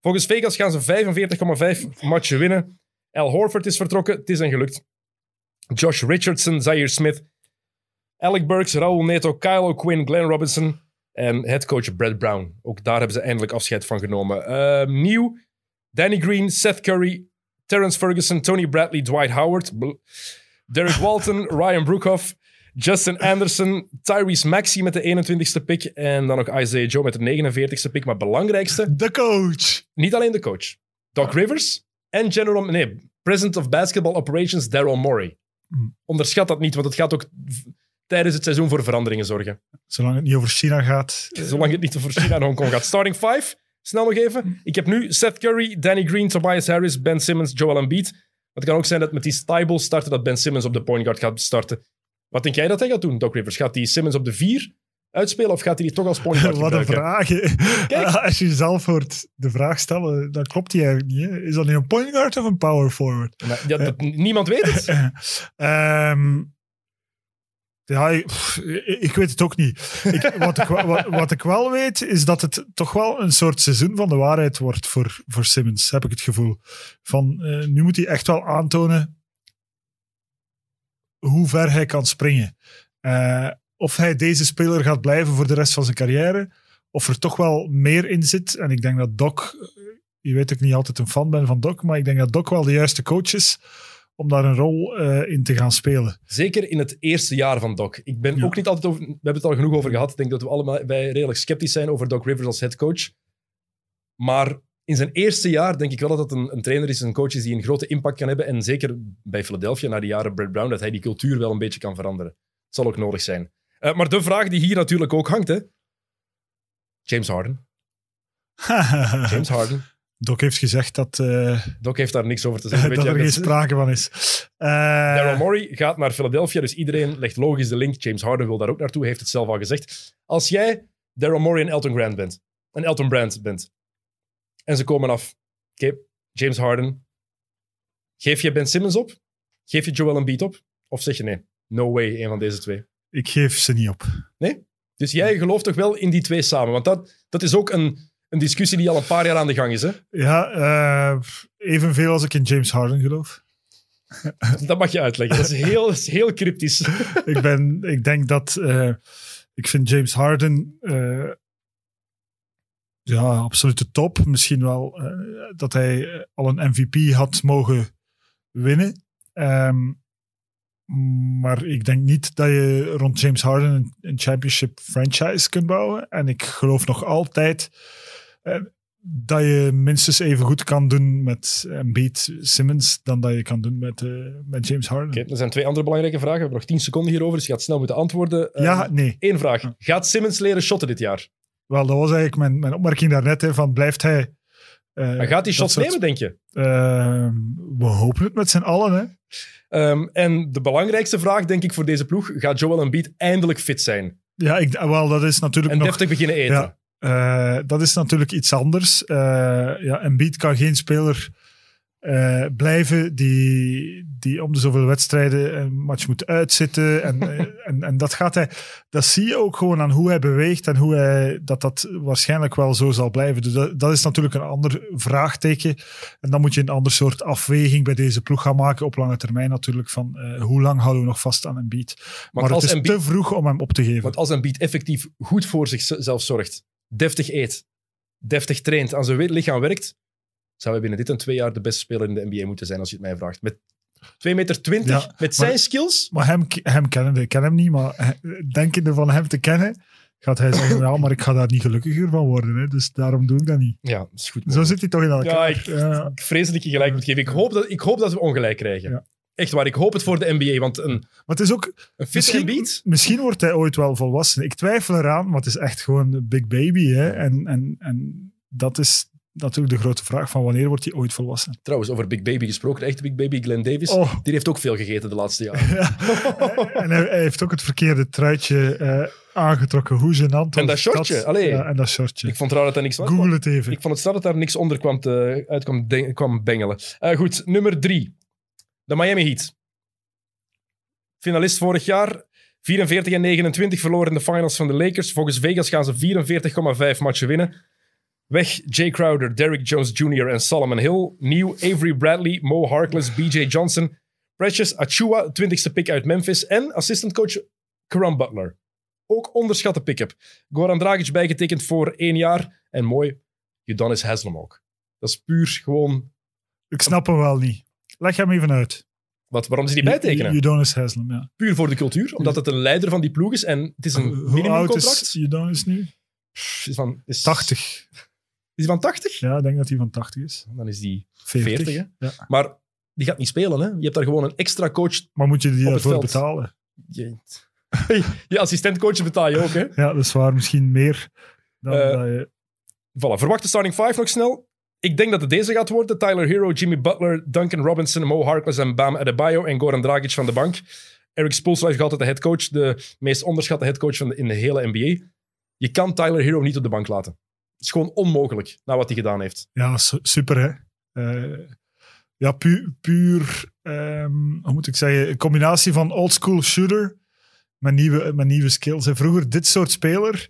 S2: Volgens Vegas gaan ze 45,5 matchen winnen. Al Horford is vertrokken. Het is hen gelukt. Josh Richardson, Zaire Smith, Alec Burks, Raul Neto, Kyle O'Quinn, Glenn Robinson en headcoach Brad Brown. Ook daar hebben ze eindelijk afscheid van genomen. Eh, nieuw, Danny Green, Seth Curry, Terrence Ferguson, Tony Bradley, Dwight Howard, Derek Walton, Ryan Broekhoff, Justin Anderson, Tyrese Maxey met de 21ste pick en dan nog Isaiah Joe met de 49ste pick. Maar het belangrijkste,
S3: De coach.
S2: niet alleen de coach. Doc Rivers en general, nee, president of basketball operations Daryl Morey.
S3: Hmm.
S2: Onderschat dat niet, want het gaat ook tijdens het seizoen voor veranderingen zorgen.
S3: Zolang het niet over China gaat. eh,
S2: Zolang het niet over China en Hongkong gaat. Starting five, snel nog even. Ik heb nu Seth Curry, Danny Green, Tobias Harris, Ben Simmons, Joel Embiid. Het kan ook zijn dat met die Stybel starten dat Ben Simmons op de point guard gaat starten. Wat denk jij dat hij gaat doen, Doc Rivers? Gaat hij Simmons op de vier uitspelen of gaat hij die toch als point guard
S3: Wat een vraag.
S2: Kijk.
S3: Als je jezelf hoort de vraag stellen, dan klopt die eigenlijk niet. Hè? Is dat nu een point guard of een power forward?
S2: Maar ja, dat- niemand weet het.
S3: Ehm, ja, ik, weet het ook niet. Ik, wat, ik, wel- wat, wat ik wel weet, is dat het toch wel een soort seizoen van de waarheid wordt voor, voor Simmons, heb ik het gevoel. Van, eh, nu moet hij echt wel aantonen hoe ver hij kan springen. Eh, of hij deze speler gaat blijven voor de rest van zijn carrière, of er toch wel meer in zit. En ik denk dat Doc, eh, je weet dat ik niet altijd een fan ben van Doc, maar ik denk dat Doc wel de juiste coach is om daar een rol eh, in te gaan spelen.
S2: Zeker in het eerste jaar van Doc. Ik ben
S3: Ja.
S2: ook niet altijd over... We hebben het al genoeg over gehad. Ik denk dat we allemaal wij redelijk sceptisch zijn over Doc Rivers als headcoach. Maar in zijn eerste jaar denk ik wel dat het een, een trainer is, een coach is die een grote impact kan hebben. En zeker bij Philadelphia, na de jaren Brad Brown, dat hij die cultuur wel een beetje kan veranderen. Het zal ook nodig zijn. Eh, maar de vraag die hier natuurlijk ook hangt, hè. James Harden. James Harden.
S3: Doc heeft gezegd dat, eh,
S2: Doc heeft daar niks over te zeggen. Weet
S3: dat
S2: je,
S3: er geen
S2: dat-
S3: sprake van is. Eh,
S2: Daryl Morey gaat naar Philadelphia, dus iedereen legt logisch de link. James Harden wil daar ook naartoe, heeft het zelf al gezegd. Als jij Daryl Morey en Elton Grant bent, en Elton Brand bent, en ze komen af, oké, James Harden, geef je Ben Simmons op? Geef je Joel Embiid op? Of zeg je nee, no way, een van deze twee?
S3: ik geef ze niet op.
S2: Dus jij gelooft toch wel in die twee samen? Want dat, dat is ook een, een discussie die al een paar jaar aan de gang is. Hè?
S3: Ja, eh, evenveel als ik in James Harden geloof.
S2: Dat mag je uitleggen. Dat is heel, dat is heel cryptisch.
S3: ik, ben, ik denk dat... eh, ik vind James Harden... eh, ja, absolute top. Misschien wel eh, dat hij eh, al een MVP had mogen winnen. Ehm, maar ik denk niet dat je rond James Harden een, een championship franchise kunt bouwen. En ik geloof nog altijd eh, dat je minstens even goed kan doen met Embiid Simmons dan dat je kan doen met, met James Harden.
S2: Er zijn twee andere belangrijke vragen. We hebben nog tien seconden hierover, dus je gaat snel moeten antwoorden.
S3: Ja, nee.
S2: Eén vraag. Gaat Simmons leren shotten dit jaar?
S3: Wel, dat was eigenlijk mijn, mijn opmerking daarnet. Hè, van blijft hij... eh,
S2: Maar gaat hij shots
S3: soort-
S2: nemen, denk je?
S3: Ehm, we hopen het met z'n allen. Hè.
S2: Ehm, en de belangrijkste vraag, denk ik, voor deze ploeg, gaat Joel Embiid eindelijk fit zijn?
S3: Ja, ik, wel, dat is natuurlijk
S2: En
S3: nog...
S2: deftig beginnen eten?
S3: Ja. Eh, dat is natuurlijk iets anders. Eh ja, Embiid kan geen speler eh, blijven, die, die om de zoveel wedstrijden een match moeten uitzitten. En, eh, en, en dat gaat hij, dat zie je ook gewoon aan hoe hij beweegt en hoe hij, dat dat waarschijnlijk wel zo zal blijven. Dus dat, dat is natuurlijk een ander vraagteken. En dan moet je een ander soort afweging bij deze ploeg gaan maken, op lange termijn natuurlijk, van eh, hoe lang houden we nog vast aan Embiid. Maar, het is
S2: Embiid-
S3: te vroeg om hem op te geven.
S2: Want als een beat effectief goed voor zichzelf zorgt, deftig eet, deftig traint, aan zijn lichaam werkt, zou hij binnen dit en twee jaar de beste speler in de NBA moeten zijn, als je het mij vraagt. Met 2,20 meter,
S3: Ja,
S2: met zijn
S3: maar-
S2: skills.
S3: Maar hem, hem kennen, ik ken hem niet, maar eh, denkende van hem te kennen, gaat hij zeggen, ja, maar ik ga daar niet gelukkiger van worden. Hè, dus daarom doe ik dat niet.
S2: Ja, dat is goed.
S3: Zo zit hij toch in elkaar.
S2: Ja, ik,
S3: Ja.
S2: ik vrees dat ik je gelijk moet geven. Ik hoop dat, ik hoop dat we ongelijk krijgen.
S3: Ja.
S2: Echt waar, ik hoop het voor de NBA, want een,
S3: Maar het is ook,
S2: een
S3: misschien,
S2: Embiid...
S3: misschien wordt hij ooit wel volwassen. Ik twijfel eraan, maar het is echt gewoon een big baby. Hè? En, en, en dat is natuurlijk de grote vraag van wanneer wordt hij ooit volwassen?
S2: Trouwens, over Big Baby gesproken, de echte Big Baby, Glenn Davis,
S3: Oh.
S2: die heeft ook veel gegeten de laatste jaren.
S3: en hij, hij heeft ook het verkeerde truitje eh, aangetrokken. Hoe gênant
S2: En dat shortje, allee.
S3: Ja, en dat shortje.
S2: Ik vond het raar dat er niks
S3: Google het even.
S2: Ik vond het snel dat daar niks onder kwam, te, uit kwam, de- kwam bengelen. Eh, goed, nummer drie. De Miami Heat. Finalist vorig jaar. 44 en 29 verloren in de finals van de Lakers. Volgens Vegas gaan ze 44,5 matchen winnen. Weg Jay Crowder, Derrick Jones Jr. en Solomon Hill. Nieuw Avery Bradley, Mo Harkless, BJ Johnson. Precious Achua, 20ste pick uit Memphis. En assistantcoach Caron Butler. Ook onderschatte pick-up. Goran Dragic bijgetekend voor één jaar. En mooi, Udonis Haslem ook. Dat is puur gewoon...
S3: Ik snap hem wel niet. Leg hem even uit.
S2: Wat, waarom ze die bijtekenen?
S3: Udonis Haslem, ja.
S2: Puur voor de cultuur, omdat het een leider van die ploeg is. En het is een
S3: Hoe oud
S2: minimumcontract.
S3: is Udonis nu?
S2: Is van, is,
S3: 80.
S2: Is hij van 80?
S3: Ja, ik denk dat hij van 80 is.
S2: Dan is die
S3: 40.
S2: 40. hè?
S3: Ja.
S2: Maar die gaat niet spelen. Hè? Je hebt daar gewoon een extra coach.
S3: Maar moet je die daarvoor betalen?
S2: Je, je assistentcoach betaal je ook. Hè?
S3: Ja, dat is waar. Misschien meer dan
S2: Eh,
S3: dat je...
S2: Voilà, verwacht de starting five nog snel. Ik denk dat het deze gaat worden. Tyler Hero, Jimmy Butler, Duncan Robinson, Mo Harkless en Bam Adebayo en Goran Dragic van de bank. Eric Spoelstra is nog altijd de headcoach, de meest onderschatte headcoach van de, in de hele NBA. Je kan Tyler Hero niet op de bank laten. Het is gewoon onmogelijk, na wat hij gedaan heeft.
S3: Ja, su- super hè. Eh, ja, puur, puur ehm, hoe moet ik zeggen, een combinatie van oldschool shooter met nieuwe, met nieuwe skills. En vroeger, dit soort speler,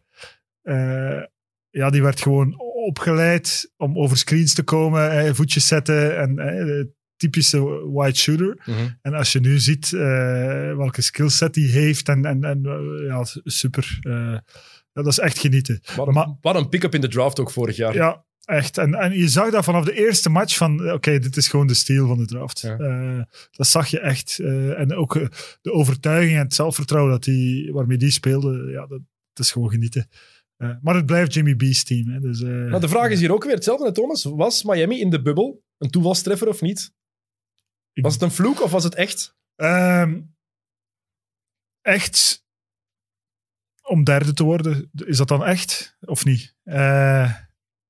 S3: eh, ja, die werd gewoon opgeleid om over screens te komen, eh, voetjes zetten en eh, typische wide shooter. En als je nu ziet eh, welke skillset hij heeft en, en, en ja, super. ja, dat is echt genieten.
S2: Wat een,
S3: Maar-
S2: wat een pick-up in de draft ook vorig jaar.
S3: Ja, echt. En, en je zag dat vanaf de eerste match van, eh, oké, dit is gewoon de steel van de draft.
S2: Ja.
S3: Eh, dat zag je echt. Eh, en ook de overtuiging en het zelfvertrouwen dat die, waarmee die speelde, ja, dat, dat is gewoon genieten. Maar het blijft Jimmy B's team. Hè, dus,
S2: Nou, de vraag is hier ook weer hetzelfde, Thomas. Was Miami in de bubbel een toevalstreffer of niet? Was het een vloek of was het echt?
S3: Ehm, echt om derde te worden, is dat dan echt of niet? Eh,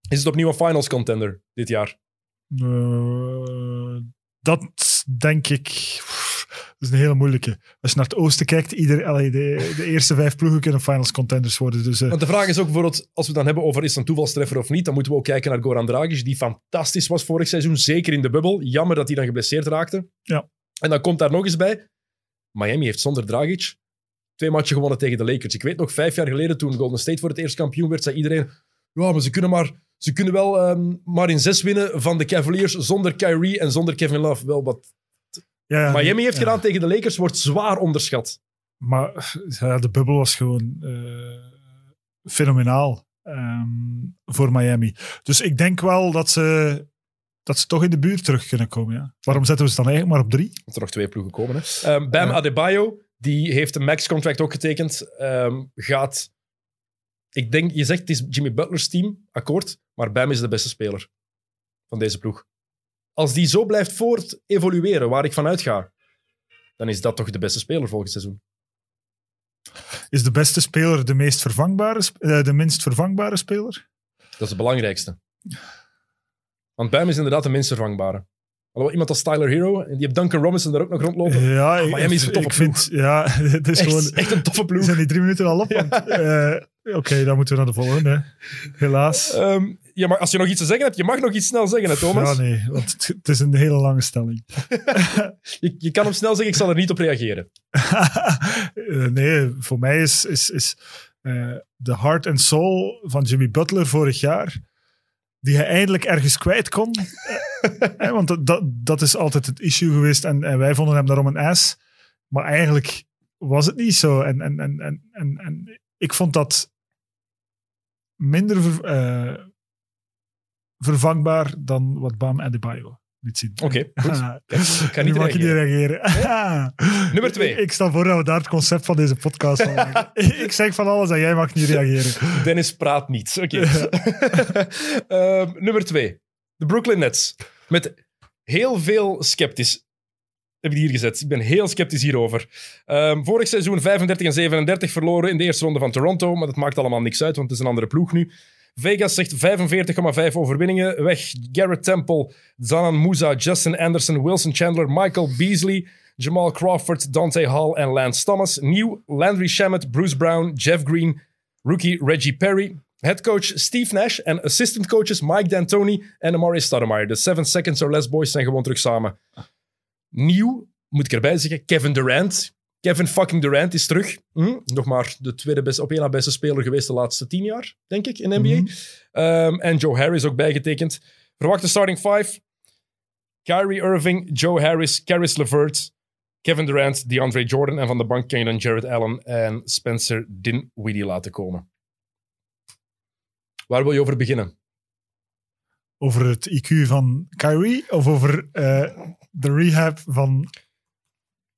S2: Is het opnieuw een finals contender dit jaar?
S3: Eh, dat denk ik. Dat is een hele moeilijke. Als je naar het oosten kijkt, ieder, allee, de, de eerste vijf ploegen kunnen finals contenders worden. Dus, eh,
S2: Want de vraag is ook bijvoorbeeld, als we het dan hebben over is het een toevalstreffer of niet, dan moeten we ook kijken naar Goran Dragic, die fantastisch was vorig seizoen, zeker in de bubbel. Jammer dat hij dan geblesseerd raakte.
S3: Ja.
S2: En dan komt daar nog eens bij, Miami heeft zonder Dragic twee matchen gewonnen tegen de Lakers. Ik weet nog, vijf jaar geleden, toen Golden State voor het eerst kampioen werd, zei iedereen, ja, maar ze kunnen, maar, ze kunnen wel ehm, maar in zes winnen van de Cavaliers zonder Kyrie en zonder Kevin Love. Wel, wat
S3: ja, ja,
S2: Miami heeft
S3: ja.
S2: gedaan tegen de Lakers wordt zwaar onderschat.
S3: Maar ja, de bubbel was gewoon eh, fenomenaal ehm, voor Miami. Dus ik denk wel dat ze, dat ze toch in de buurt terug kunnen komen. Ja. Waarom zetten we ze dan eigenlijk maar op drie?
S2: Dat er nog twee ploegen komen. Hè. Ehm, Bam. Adebayo, die heeft een max-contract ook getekend. Ehm, gaat... Ik denk, je zegt het is Jimmy Butler's team, akkoord. Maar Bam is de beste speler van deze ploeg. Als die zo blijft voort evolueren, waar ik van uitga, dan is dat toch de beste speler volgend seizoen.
S3: Is de beste speler de, meest vervangbare, eh, de minst vervangbare speler?
S2: Dat is het belangrijkste. Want Bam is inderdaad de minst vervangbare. Alhoewel, iemand als Tyler Hero, en die heeft Duncan Robinson daar ook nog rondlopen.
S3: Ja, ik,
S2: Miami is een toffe
S3: ik vind, ja, het is gewoon,
S2: Echt, echt een toffe ploeg.
S3: zijn die drie minuten al op? Eh, Oké, dan moeten we naar de volgende. Helaas.
S2: Ehm, Ja, maar als je nog iets te zeggen hebt, je mag nog iets snel zeggen, hè, Thomas.
S3: Ja, nee, want het, het is een hele lange stelling.
S2: Je, je kan hem snel zeggen, ik zal er niet op reageren.
S3: Eh, nee, voor mij is, is, is eh, de heart and soul van Jimmy Butler vorig jaar, die hij eindelijk ergens kwijt kon. Eh, want dat, dat, dat is altijd het issue geweest en, en wij vonden hem daarom een ass. Maar eigenlijk was het niet zo. En, en, en, en, en, en ik vond dat minder ver- eh, vervangbaar dan wat Bam Adebayo liet zien.
S2: Oké, goed.
S3: Ah,
S2: Ik niet
S3: mag je niet
S2: reageren. Nummer twee.
S3: Ik, ik stel voor dat we daar het concept van deze podcast van maken. ik zeg van alles en jij mag niet reageren.
S2: Dennis praat niet. Oké. Ehm, nummer twee. De Brooklyn Nets. Met heel veel sceptisch. Heb ik hier gezet. Ik ben heel sceptisch hierover. Ehm, vorig seizoen 35 en 37 verloren in de eerste ronde van Toronto. Maar dat maakt allemaal niks uit, want het is een andere ploeg nu. Vegas zegt 45,5 overwinningen. Weg Garrett Temple, Zanan Musa, Justin Anderson, Wilson Chandler, Michael Beasley, Jamal Crawford, Dante Hall en Lance Thomas. Nieuw Landry Shamet, Bruce Brown, Jeff Green, rookie Reggie Perry. Headcoach Steve Nash en assistant coaches Mike D'Antoni en Amari Stoudemire. De 7 seconds or less boys zijn gewoon terug samen. Nieuw, moet ik erbij zeggen, Kevin Durant. Kevin fucking Durant is terug. Hm? Nog maar de tweede beste, op één na beste speler geweest de laatste tien jaar, denk ik, in de NBA.
S3: Mhm.
S2: Ehm, en Joe Harris ook bijgetekend. Verwachte starting five. Kyrie Irving, Joe Harris, Caris LeVert, Kevin Durant, DeAndre Jordan en van de bank kan je dan Jared Allen en Spencer Dinwiddie laten komen. Waar wil je over beginnen?
S3: Over het IQ van Kyrie of over eh, de rehab van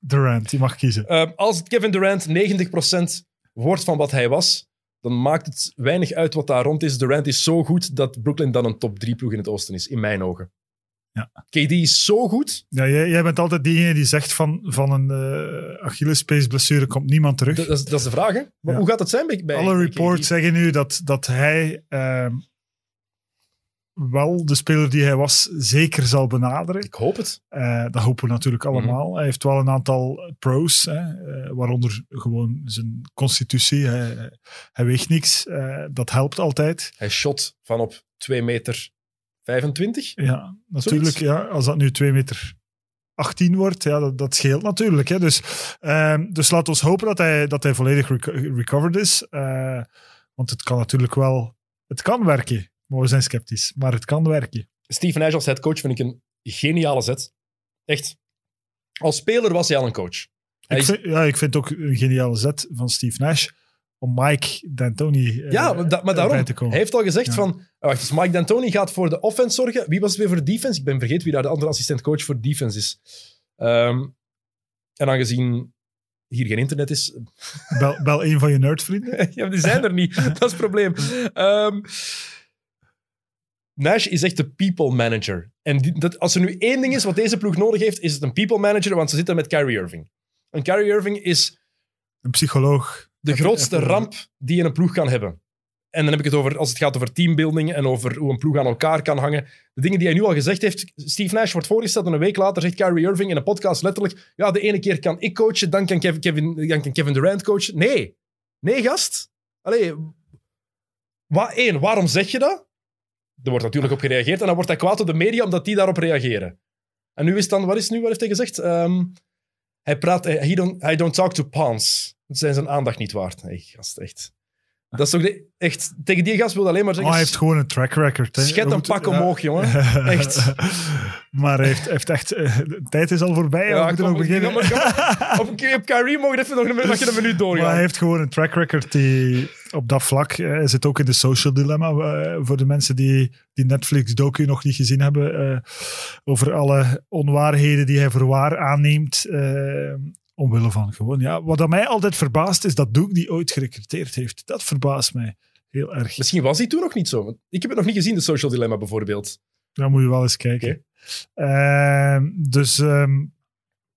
S3: Durant? Je mag kiezen.
S2: Ehm, als Kevin Durant 90% wordt van wat hij was, dan maakt het weinig uit wat daar rond is. Durant is zo goed dat Brooklyn dan een top 3 ploeg in het oosten is, in mijn ogen.
S3: Ja.
S2: KD is zo goed.
S3: Ja, jij, jij bent altijd diegene die zegt van, van een uh, Achillespeesblessure komt niemand terug.
S2: Dat, dat is, dat is de vraag, hè? Maar
S3: Ja.
S2: hoe gaat het zijn bij, bij
S3: Alle reports zeggen nu dat, dat hij ehm, wel de speler die hij was zeker zal benaderen.
S2: Ik hoop het.
S3: Eh, dat hopen we natuurlijk allemaal. Hij heeft wel een aantal pros, hè, eh, waaronder gewoon zijn constitutie. Hij, hij weegt niks. eh, dat helpt altijd.
S2: Hij shot van op 2 meter 25.
S3: Ja, natuurlijk. Ja, als dat nu 2 meter 18 wordt, ja, dat, dat scheelt natuurlijk. Hè. Dus, ehm, dus laat ons hopen dat hij, dat hij volledig reco- recovered is. Eh, want het kan natuurlijk wel... Het kan werken. Maar we zijn sceptisch. Maar het kan werken.
S2: Steve Nash als headcoach vind ik een geniale zet. Echt. Als speler was hij al een coach. Hij
S3: Ik vind, ja, ik vind het ook een geniale zet van Steve Nash om Mike D'Antoni eh,
S2: ja, maar, da- maar daarom.
S3: bij te komen.
S2: Hij heeft al gezegd
S3: Ja.
S2: van... oh, wacht, dus Mike D'Antoni gaat voor de offense zorgen. Wie was het weer voor de defense? Ik ben vergeten wie daar de andere assistent-coach voor defense is. Ehm, en aangezien hier geen internet is...
S3: Bel, bel een van je nerdvrienden.
S2: ja, die zijn er niet. Dat is het probleem. Ehm, Nash is echt de people manager. En die- dat, als er nu één ding is wat deze ploeg nodig heeft, is het een people manager, want ze zitten met Kyrie Irving. En Kyrie Irving is
S3: Een psycholoog.
S2: de grootste ramp die je een ploeg kan hebben. En dan heb ik het over, als het gaat over teambuilding en over hoe een ploeg aan elkaar kan hangen. De dingen die hij nu al gezegd heeft. Steve Nash wordt voorgesteld en een week later zegt Kyrie Irving in een podcast letterlijk, ja, de ene keer kan ik coachen, dan kan Kevin, Kevin, dan kan Kevin Durant coachen. Nee. Nee, gast. Allee, wa één, waarom zeg je dat? Er wordt natuurlijk op gereageerd en dan wordt hij kwaad op de media omdat die daarop reageren. En nu is dan, wat is nu, wat heeft hij gezegd? Ehm, hij praat, hij he don't, I don't talk to pawns. Dat zijn zijn aandacht niet waard. Nee, gast, echt. Dat is toch de, echt, tegen die gast wil alleen maar
S3: Maar
S2: zeggen,
S3: hij heeft gewoon een track record. Hè.
S2: schet een
S3: moeten-
S2: pak
S3: ja.
S2: omhoog, jongen. Echt.
S3: maar hij heeft, heeft echt... eh, de tijd is al voorbij. Ja, we moeten nog beginnen.
S2: maar, maar. op, op Kyrie mogen even nog een, nog een minuut
S3: Maar
S2: doorgaan.
S3: hij heeft gewoon een track record die op dat vlak... eh, zit ook in de social dilemma. eh, voor de mensen die die Netflix-docu nog niet gezien hebben. over alle onwaarheden die hij voor waar aanneemt. Omwille van gewoon... Ja, wat mij altijd verbaast is dat Duke die ooit gerecruiteerd heeft. Dat verbaast mij heel erg.
S2: Misschien was hij toen nog niet zo. want Ik heb het nog niet gezien, de Social Dilemma bijvoorbeeld.
S3: Daar moet je wel eens kijken. Ehm, dus... ehm,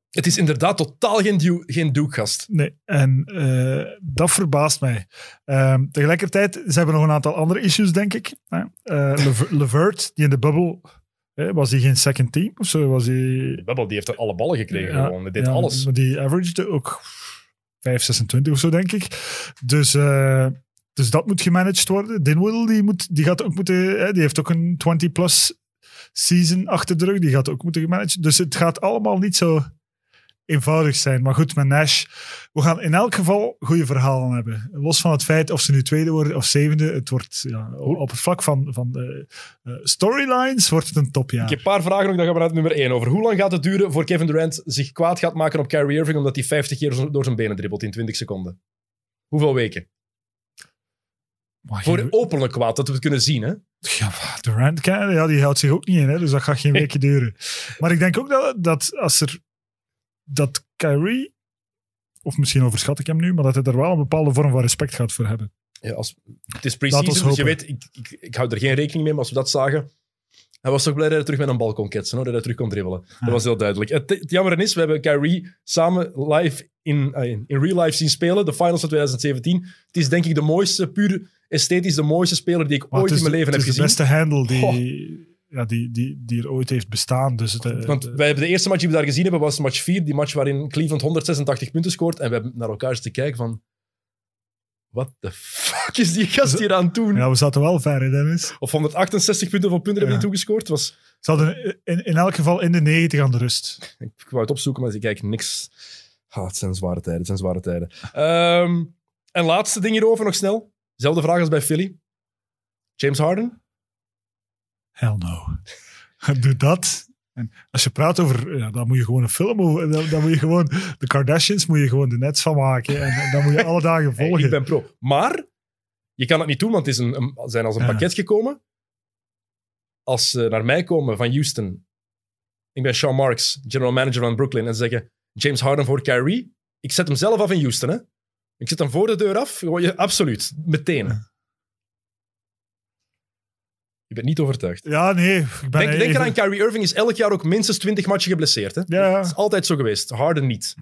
S2: Het is inderdaad totaal geen, du- geen Duke-gast.
S3: Nee, en eh, dat verbaast mij. Ehm, tegelijkertijd, ze hebben nog een aantal andere issues, denk ik. Eh, Lever- Levert, die in de bubbel, was hij geen second team of zo? Was hij...
S2: Die heeft er alle ballen gekregen
S3: Ja,
S2: gewoon. Hij deed
S3: ja,
S2: alles.
S3: Maar die averagede ook 5,26 of zo, denk ik. Dus, eh, Dus dat moet gemanaged worden. Dinwiddie die, moet, die gaat ook moeten, hè, die heeft ook een 20-plus season achter de rug. Die gaat ook moeten gemanaged. Dus het gaat allemaal niet zo eenvoudig zijn. Maar goed, met Nash, we gaan in elk geval goede verhalen hebben. Los van het feit of ze nu tweede worden of zevende. Het wordt ja, op het vlak van, van de eh, storylines wordt het een topjaar.
S2: Ik heb een paar vragen nog, dan gaan we naar het nummer 1 over. Hoe lang gaat het duren voor Kevin Durant zich kwaad gaat maken op Kyrie Irving omdat hij 50 keer door zijn benen dribbelt in 20 seconden? Hoeveel weken?
S3: Maar
S2: Voor
S3: je-
S2: openlijk kwaad, dat we het kunnen zien, hè?
S3: Ja, Durant, ja, die houdt zich ook niet in, hè, dus dat gaat geen weekje duren. Maar ik denk ook dat, dat als er dat Kyrie, of misschien overschat ik hem nu, maar dat hij er wel een bepaalde vorm van respect gaat voor hebben.
S2: Ja, als, het is pre-season,
S3: ons
S2: dus je weet, ik, ik, ik hou er geen rekening mee, maar als we dat zagen... Hij was toch blij dat hij terug met een bal kon ketsen, hoor, dat hij terug kon dribbelen. Dat was heel duidelijk. Het, het jammer is, we hebben Kyrie samen live in, eh, in, real life zien spelen, de finals van 2017. Het is denk ik de mooiste, puur esthetisch de mooiste speler die ik
S3: Maar
S2: ooit
S3: het
S2: in mijn leven
S3: het
S2: heb
S3: is de
S2: gezien.
S3: beste handle die, ja, die, die, die er ooit heeft bestaan. Dus het, eh,
S2: Want
S3: de-
S2: wij hebben de eerste match die we daar gezien hebben, was match 4. Die match waarin Cleveland 186 punten scoort. En we hebben naar elkaar zitten kijken van... Wat de fuck is die gast hier aan het doen?
S3: ja, we zaten wel ver, hè, Dennis.
S2: Of 168 punten van punten hebben
S3: Ja.
S2: die toegescoord. Was,
S3: Ze hadden in, in elk geval in de 90 aan de rust.
S2: ik wou het opzoeken, maar ik kijk niks. Ah, het zijn zware tijden, het zijn zware tijden. Ehm, en laatste ding hierover, nog snel. Zelfde vraag als bij Philly. James Harden?
S3: Hell no. Doe dat. En als je praat over, ja, dan moet je gewoon een film over, dan, dan moet je gewoon, de Kardashians moet je gewoon de nets van maken. En, en dan moet je alle dagen
S2: Hey,
S3: volgen.
S2: ik ben pro. Maar je kan het niet doen, want het is een, een- zijn als een
S3: Ja.
S2: pakket gekomen. Als ze naar mij komen van Houston, ik ben Sean Marks, general manager van Brooklyn, en ze zeggen James Harden voor Kyrie, ik zet hem zelf af in Houston. Hè? Ik zet hem voor de deur af. Gewoon, je- absoluut, meteen.
S3: Ja.
S2: Je bent niet overtuigd.
S3: Ja, nee. Ik ben
S2: Denk, denk
S3: even-
S2: eraan, Kyrie Irving is elk jaar ook minstens 20 matchen geblesseerd. Hè?
S3: Ja,
S2: Dat is altijd zo geweest. Harden niet.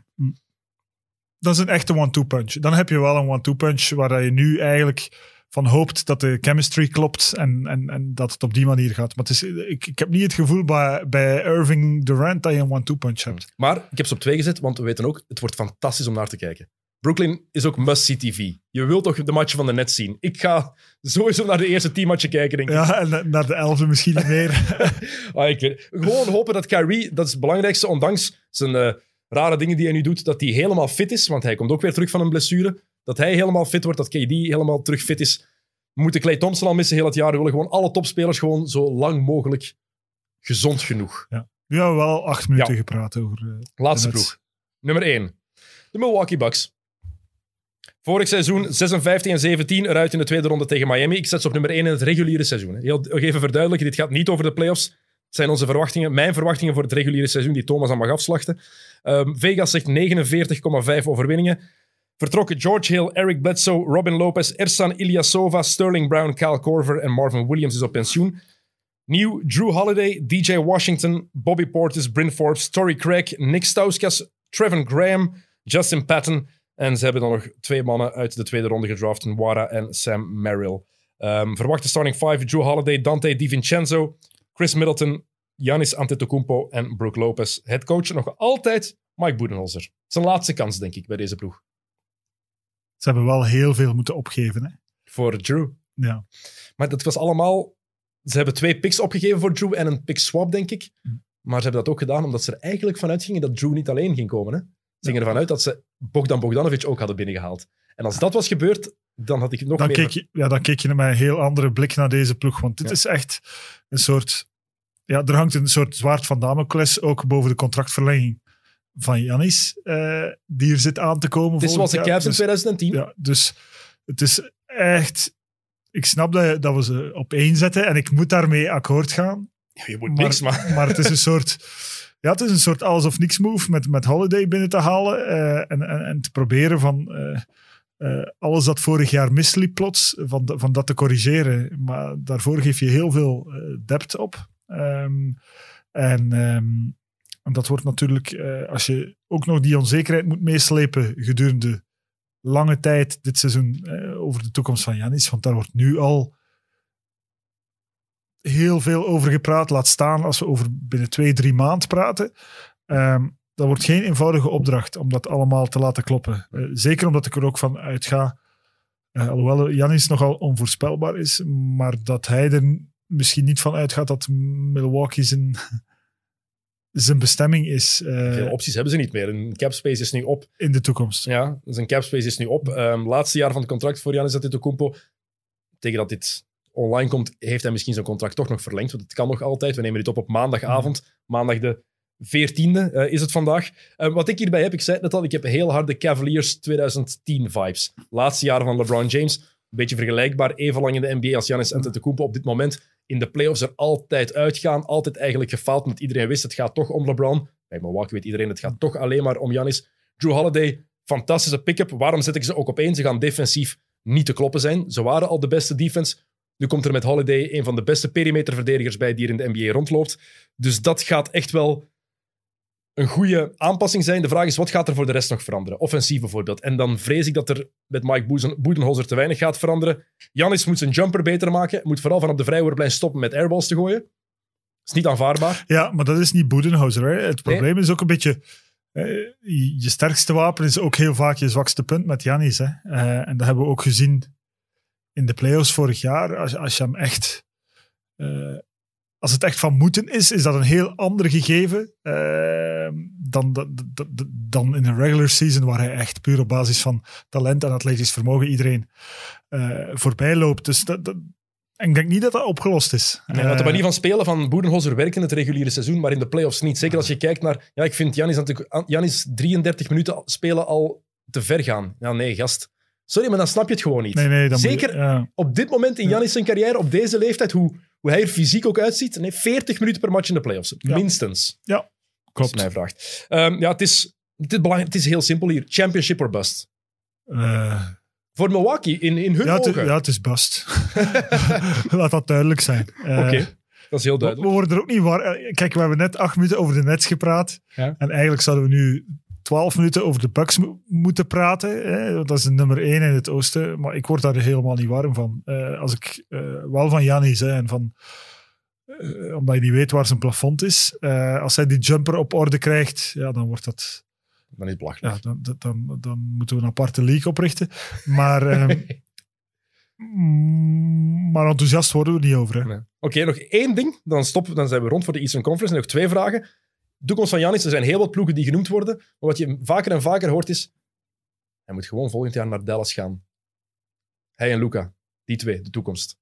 S3: dat is een echte one-two punch. Dan heb je wel een one-two punch waar je nu eigenlijk van hoopt dat de chemistry klopt en, en, en dat het op die manier gaat. Maar het is, ik, ik heb niet het gevoel bij, bij Irving Durant dat je een one-two punch hebt.
S2: Maar ik heb ze op twee gezet, want we weten ook, het wordt fantastisch om naar te kijken. Brooklyn is ook must-see TV. Je wilt toch de matchen van de net zien. Ik ga sowieso naar de eerste teammatchen kijken, denk ik.
S3: Ja, en na- naar de elfde misschien niet meer.
S2: Ah, ik weet, gewoon hopen dat Kyrie, dat is het belangrijkste, ondanks zijn eh, rare dingen die hij nu doet, dat hij helemaal fit is, want hij komt ook weer terug van een blessure. Dat hij helemaal fit wordt, dat KD helemaal terug fit is. We moeten Clay Thompson al missen heel het jaar. We willen gewoon alle topspelers gewoon zo lang mogelijk gezond genoeg.
S3: Nu hebben we wel acht minuten
S2: Ja.
S3: gepraat over... eh,
S2: Laatste ploeg. Nummer 1. De Milwaukee Bucks. Vorig seizoen 56 en 17 eruit in de tweede ronde tegen Miami. Ik zet ze op nummer 1 in het reguliere seizoen. Heel, even verduidelijken, dit gaat niet over de playoffs. Het zijn onze verwachtingen, mijn verwachtingen voor het reguliere seizoen, die Thomas aan mag afslachten. Ehm, Vegas zegt 49,5 overwinningen. Vertrokken George Hill, Eric Bledsoe, Robin Lopez, Ersan Ilyasova, Sterling Brown, Kyle Korver en Marvin Williams is op pensioen. Nieuw Drew Holiday, DJ Washington, Bobby Portis, Bryn Forbes, Torrey Craig, Nick Stauskas, Trevor Graham, Justin Patton. En ze hebben dan nog twee mannen uit de tweede ronde gedraft, Wara en Sam Merrill. Ehm, verwachte starting five, Drew Holiday, Dante DiVincenzo, Chris Middleton, Giannis Antetokounmpo en Brook Lopez. Het coach nog altijd Mike Budenholzer. Zijn laatste kans, denk ik, bij deze ploeg.
S3: Ze hebben wel heel veel moeten opgeven. Hè?
S2: Voor Drew.
S3: Ja.
S2: Maar dat was allemaal... Ze hebben twee picks opgegeven voor Drew en een pick swap, denk ik. Maar ze hebben dat ook gedaan omdat ze er eigenlijk vanuit gingen dat Drew niet alleen ging komen. Hè? Ze gingen ervan uit dat ze Bogdan Bogdanovic ook hadden binnengehaald. En als dat was gebeurd, dan had ik nog
S3: Dan
S2: meer...
S3: keek, je, ja, dan keek je met een heel andere blik naar deze ploeg. Want dit
S2: Ja.
S3: is echt een soort... Ja, er hangt een soort zwaard van Damocles ook boven de contractverlenging van Janis, eh, die er zit aan te komen.
S2: Het is zoals de. Cavs in
S3: Dus-
S2: 2010.
S3: Ja, dus het is echt... Ik snap dat, dat we ze op één zetten en ik moet daarmee akkoord gaan.
S2: Ja, je moet niks, maar...
S3: Maar het is een soort... Ja, het is een soort alles of niks move met, met Holiday binnen te halen eh, en, en, en te proberen van eh, eh, alles dat vorig jaar misliep plots, van, van dat te corrigeren. Maar daarvoor geef je heel veel depth op. Ehm, en, ehm, en dat wordt natuurlijk, als je ook nog die onzekerheid moet meeslepen gedurende lange tijd dit seizoen over de toekomst van Janis, want daar wordt nu al heel veel over gepraat. Laat staan als we over binnen twee, drie maanden praten. Ehm, dat wordt geen eenvoudige opdracht om dat allemaal te laten kloppen. Eh, zeker omdat ik er ook van uitga Eh, alhoewel Janis nogal onvoorspelbaar is, maar dat hij er misschien niet van uitgaat dat Milwaukee zijn, zijn bestemming is eh,
S2: Veel opties hebben ze niet meer. Een cap space is nu op.
S3: in de toekomst.
S2: Ja, zijn cap space is nu op. Ehm, laatste jaar van het contract voor Giannis Antetokounmpo. Tegen dat dit online komt, heeft hij misschien zijn contract toch nog verlengd. Want het kan nog altijd. We nemen dit op op maandagavond. Maandag de 14e eh, is het vandaag. Eh, wat ik hierbij heb, ik zei het net al, ik heb heel harde Cavaliers 2010 vibes. Laatste jaren van LeBron James. Een beetje vergelijkbaar, even lang in de NBA als Giannis Antetokounmpo op dit moment. In de playoffs er altijd uitgaan. Altijd eigenlijk gefaald, want iedereen wist het gaat toch om LeBron. Bij Milwaukee weet iedereen het gaat toch alleen maar om Giannis. Drew Holiday, fantastische pick-up. Waarom zet ik ze ook op één? Ze gaan defensief niet te kloppen zijn. Ze waren al de beste defense. Nu komt er met Holiday een van de beste perimeterverdedigers bij die er in de NBA rondloopt. Dus dat gaat echt wel een goede aanpassing zijn. De vraag is, wat gaat er voor de rest nog veranderen? Offensief bijvoorbeeld. En dan vrees ik dat er met Mike Boedenholzer te weinig gaat veranderen. Janis moet zijn jumper beter maken. Moet vooral van op de vrijwoordlijn stoppen met airballs te gooien. Dat is niet aanvaardbaar.
S3: Ja, maar dat is niet Boedenhauser. Hè. Het
S2: Nee.
S3: probleem is ook een beetje... eh, je sterkste wapen is ook heel vaak je zwakste punt met Janis. Hè. Eh, en dat hebben we ook gezien in de playoffs vorig jaar. Als, als je hem echt... eh, als het echt van moeten is, is dat een heel ander gegeven eh, dan, dan, in een regular season, waar hij echt puur op basis van talent en atletisch vermogen iedereen eh, voorbij loopt. Dus dat, dat- en ik denk niet dat dat opgelost is.
S2: Nee, want de
S3: Eh,
S2: manier van spelen van Boedenholzer werkt in het reguliere seizoen, maar in de playoffs niet. Zeker als je kijkt naar... Ja, ik vind Janis, natuurlijk- Janis 33 minuten spelen al te ver gaan. Ja, nee, gast. Sorry, maar dan snap je het gewoon niet.
S3: Nee, nee, dan moet je-
S2: Zeker
S3: ja.
S2: op dit moment in
S3: Ja.
S2: Janis zijn carrière, op deze leeftijd, hoe, hoe hij er fysiek ook uitziet, nee, 40 minuten per match in de playoffs.
S3: Ja.
S2: Minstens.
S3: Ja,
S2: Als
S3: klopt.
S2: mij vraagt. Ehm, ja, het is, het, is belang- het is heel simpel hier. Championship or bust.
S3: Eh,
S2: Voor Milwaukee, in, in hun
S3: ja, het, ja, het is bast. Laat dat duidelijk zijn. Eh,
S2: Oké, dat is heel
S3: we, we
S2: duidelijk.
S3: worden er ook niet waar. eh, Kijk, we hebben net acht minuten over de Nets gepraat.
S2: Ja.
S3: En eigenlijk zouden we nu twaalf minuten over de Bucks mo- moeten praten. Hè? Dat is nummer één in het oosten. Maar ik word daar helemaal niet warm van. Eh, als ik eh, wel van Janis en van... eh, omdat je niet weet waar zijn plafond is. Als hij die jumper op orde krijgt, ja, dan wordt dat...
S2: Dan is het.
S3: Ja, dan, dan, dan, dan moeten we een aparte league oprichten. Maar, ehm, maar enthousiast worden we niet over.
S2: Nee. Oké, nog één ding. Dan, stoppen, dan zijn we rond voor de Eastern Conference. En nog twee vragen. Toekomst van Janis. Er zijn heel wat ploegen die genoemd worden. Maar wat je vaker en vaker hoort is... Hij moet gewoon volgend jaar naar Dallas gaan. Hij en Luca. Die twee, de toekomst.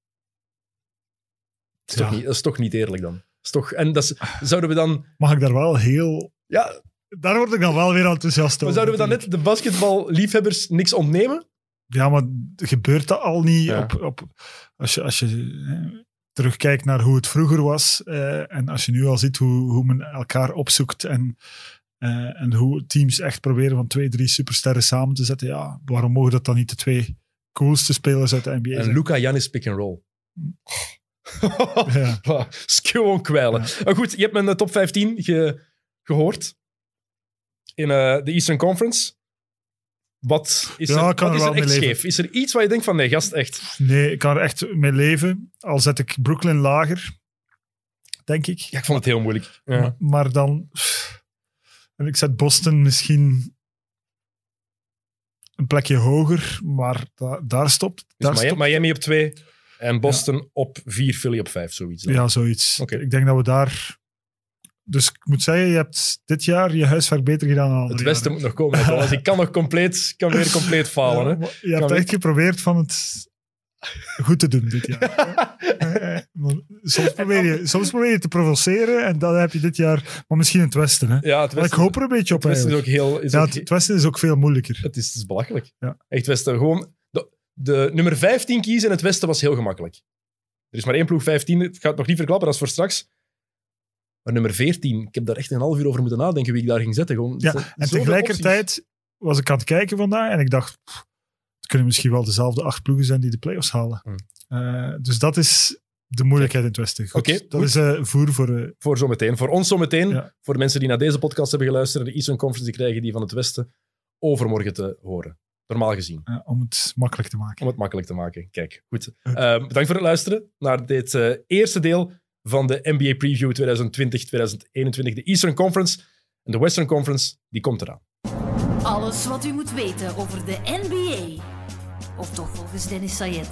S2: Dat is,
S3: Ja.
S2: toch, niet, dat is toch niet eerlijk dan? Is toch, en dat is- zouden we dan...
S3: Mag ik daar wel heel...
S2: Ja,
S3: Daar word ik dan wel weer enthousiast
S2: maar
S3: over.
S2: zouden we dan net de basketballiefhebbers niks ontnemen?
S3: Ja, maar gebeurt dat al niet
S2: Ja.
S3: op, op, als je, als je terugkijkt naar hoe het vroeger was eh, en als je nu al ziet hoe, hoe men elkaar opzoekt en, eh, en hoe teams echt proberen van twee, drie supersterren samen te zetten, ja, waarom mogen dat dan niet de twee coolste spelers uit de NBA
S2: En
S3: zijn?
S2: Luca Janis pick and roll.
S3: Ja.
S2: Gewoon kwijlen. Maar goed, je hebt mijn eh, top 15 ge- gehoord in de Eastern Conference. Wat is
S3: Ja,
S2: er,
S3: kan
S2: wat
S3: er
S2: is er echt scheef? Is er iets waar je denkt van, nee, gast, echt...
S3: Nee, ik kan er echt mee leven, al zet ik Brooklyn lager, denk ik.
S2: Ja, ik vond het heel moeilijk. Ja.
S3: Maar, maar dan. En ik zet Boston misschien een plekje hoger, maar da- daar stopt.
S2: Dus
S3: Daar
S2: Miami,
S3: stopt
S2: Miami op 2 en Boston op 4, Philly op 5, zoiets. dan.
S3: ja, zoiets.
S2: Oké.
S3: Ik denk dat we daar. Dus ik moet zeggen, je hebt dit jaar je huiswerk beter gedaan dan
S2: Het Westen
S3: jaren.
S2: moet nog komen. Ik kan nog compleet, kan weer compleet falen.
S3: Ja,
S2: hè.
S3: je hebt echt geprobeerd van het goed te doen dit jaar. Eh, soms, probeer je, soms probeer je te provoceren en dan heb je dit jaar... Maar misschien in het Westen, hè.
S2: Ja, het
S3: Maar ik
S2: Westen,
S3: hoop er een beetje op
S2: het Westen is ook heel... Is
S3: Ja,
S2: ook
S3: het, het Westen is ook veel moeilijker.
S2: Het is, het is belachelijk.
S3: Ja.
S2: Echt Westen. Gewoon de, de nummer 15 kiezen in het Westen was heel gemakkelijk. Er is maar één ploeg 15. Ik ga het nog niet verklappen, dat is voor straks. Maar nummer 14, ik heb daar echt een half uur over moeten nadenken wie ik daar ging zetten. Gewoon,
S3: Ja, en tegelijkertijd was ik aan het kijken vandaag en ik dacht, pff, het kunnen misschien wel dezelfde acht ploegen zijn die de playoffs halen.
S2: Hmm.
S3: Eh, dus dat is de moeilijkheid in het Westen.
S2: Oké,
S3: dat
S2: goed.
S3: is eh, voer voor... eh,
S2: Voor zometeen. Voor ons zometeen.
S3: Ja.
S2: Voor de mensen die naar deze podcast hebben geluisterd. De Eastern Conference die krijgen die van het Westen overmorgen te horen. Normaal gezien.
S3: om het makkelijk te maken.
S2: Om het makkelijk te maken. Kijk, goed. Bedankt voor het luisteren naar dit eerste deel van de NBA Preview 2020-2021. De Eastern Conference. En de Western Conference, die komt eraan.
S1: Alles wat u moet weten over de NBA. Of toch volgens Dennis Sayed?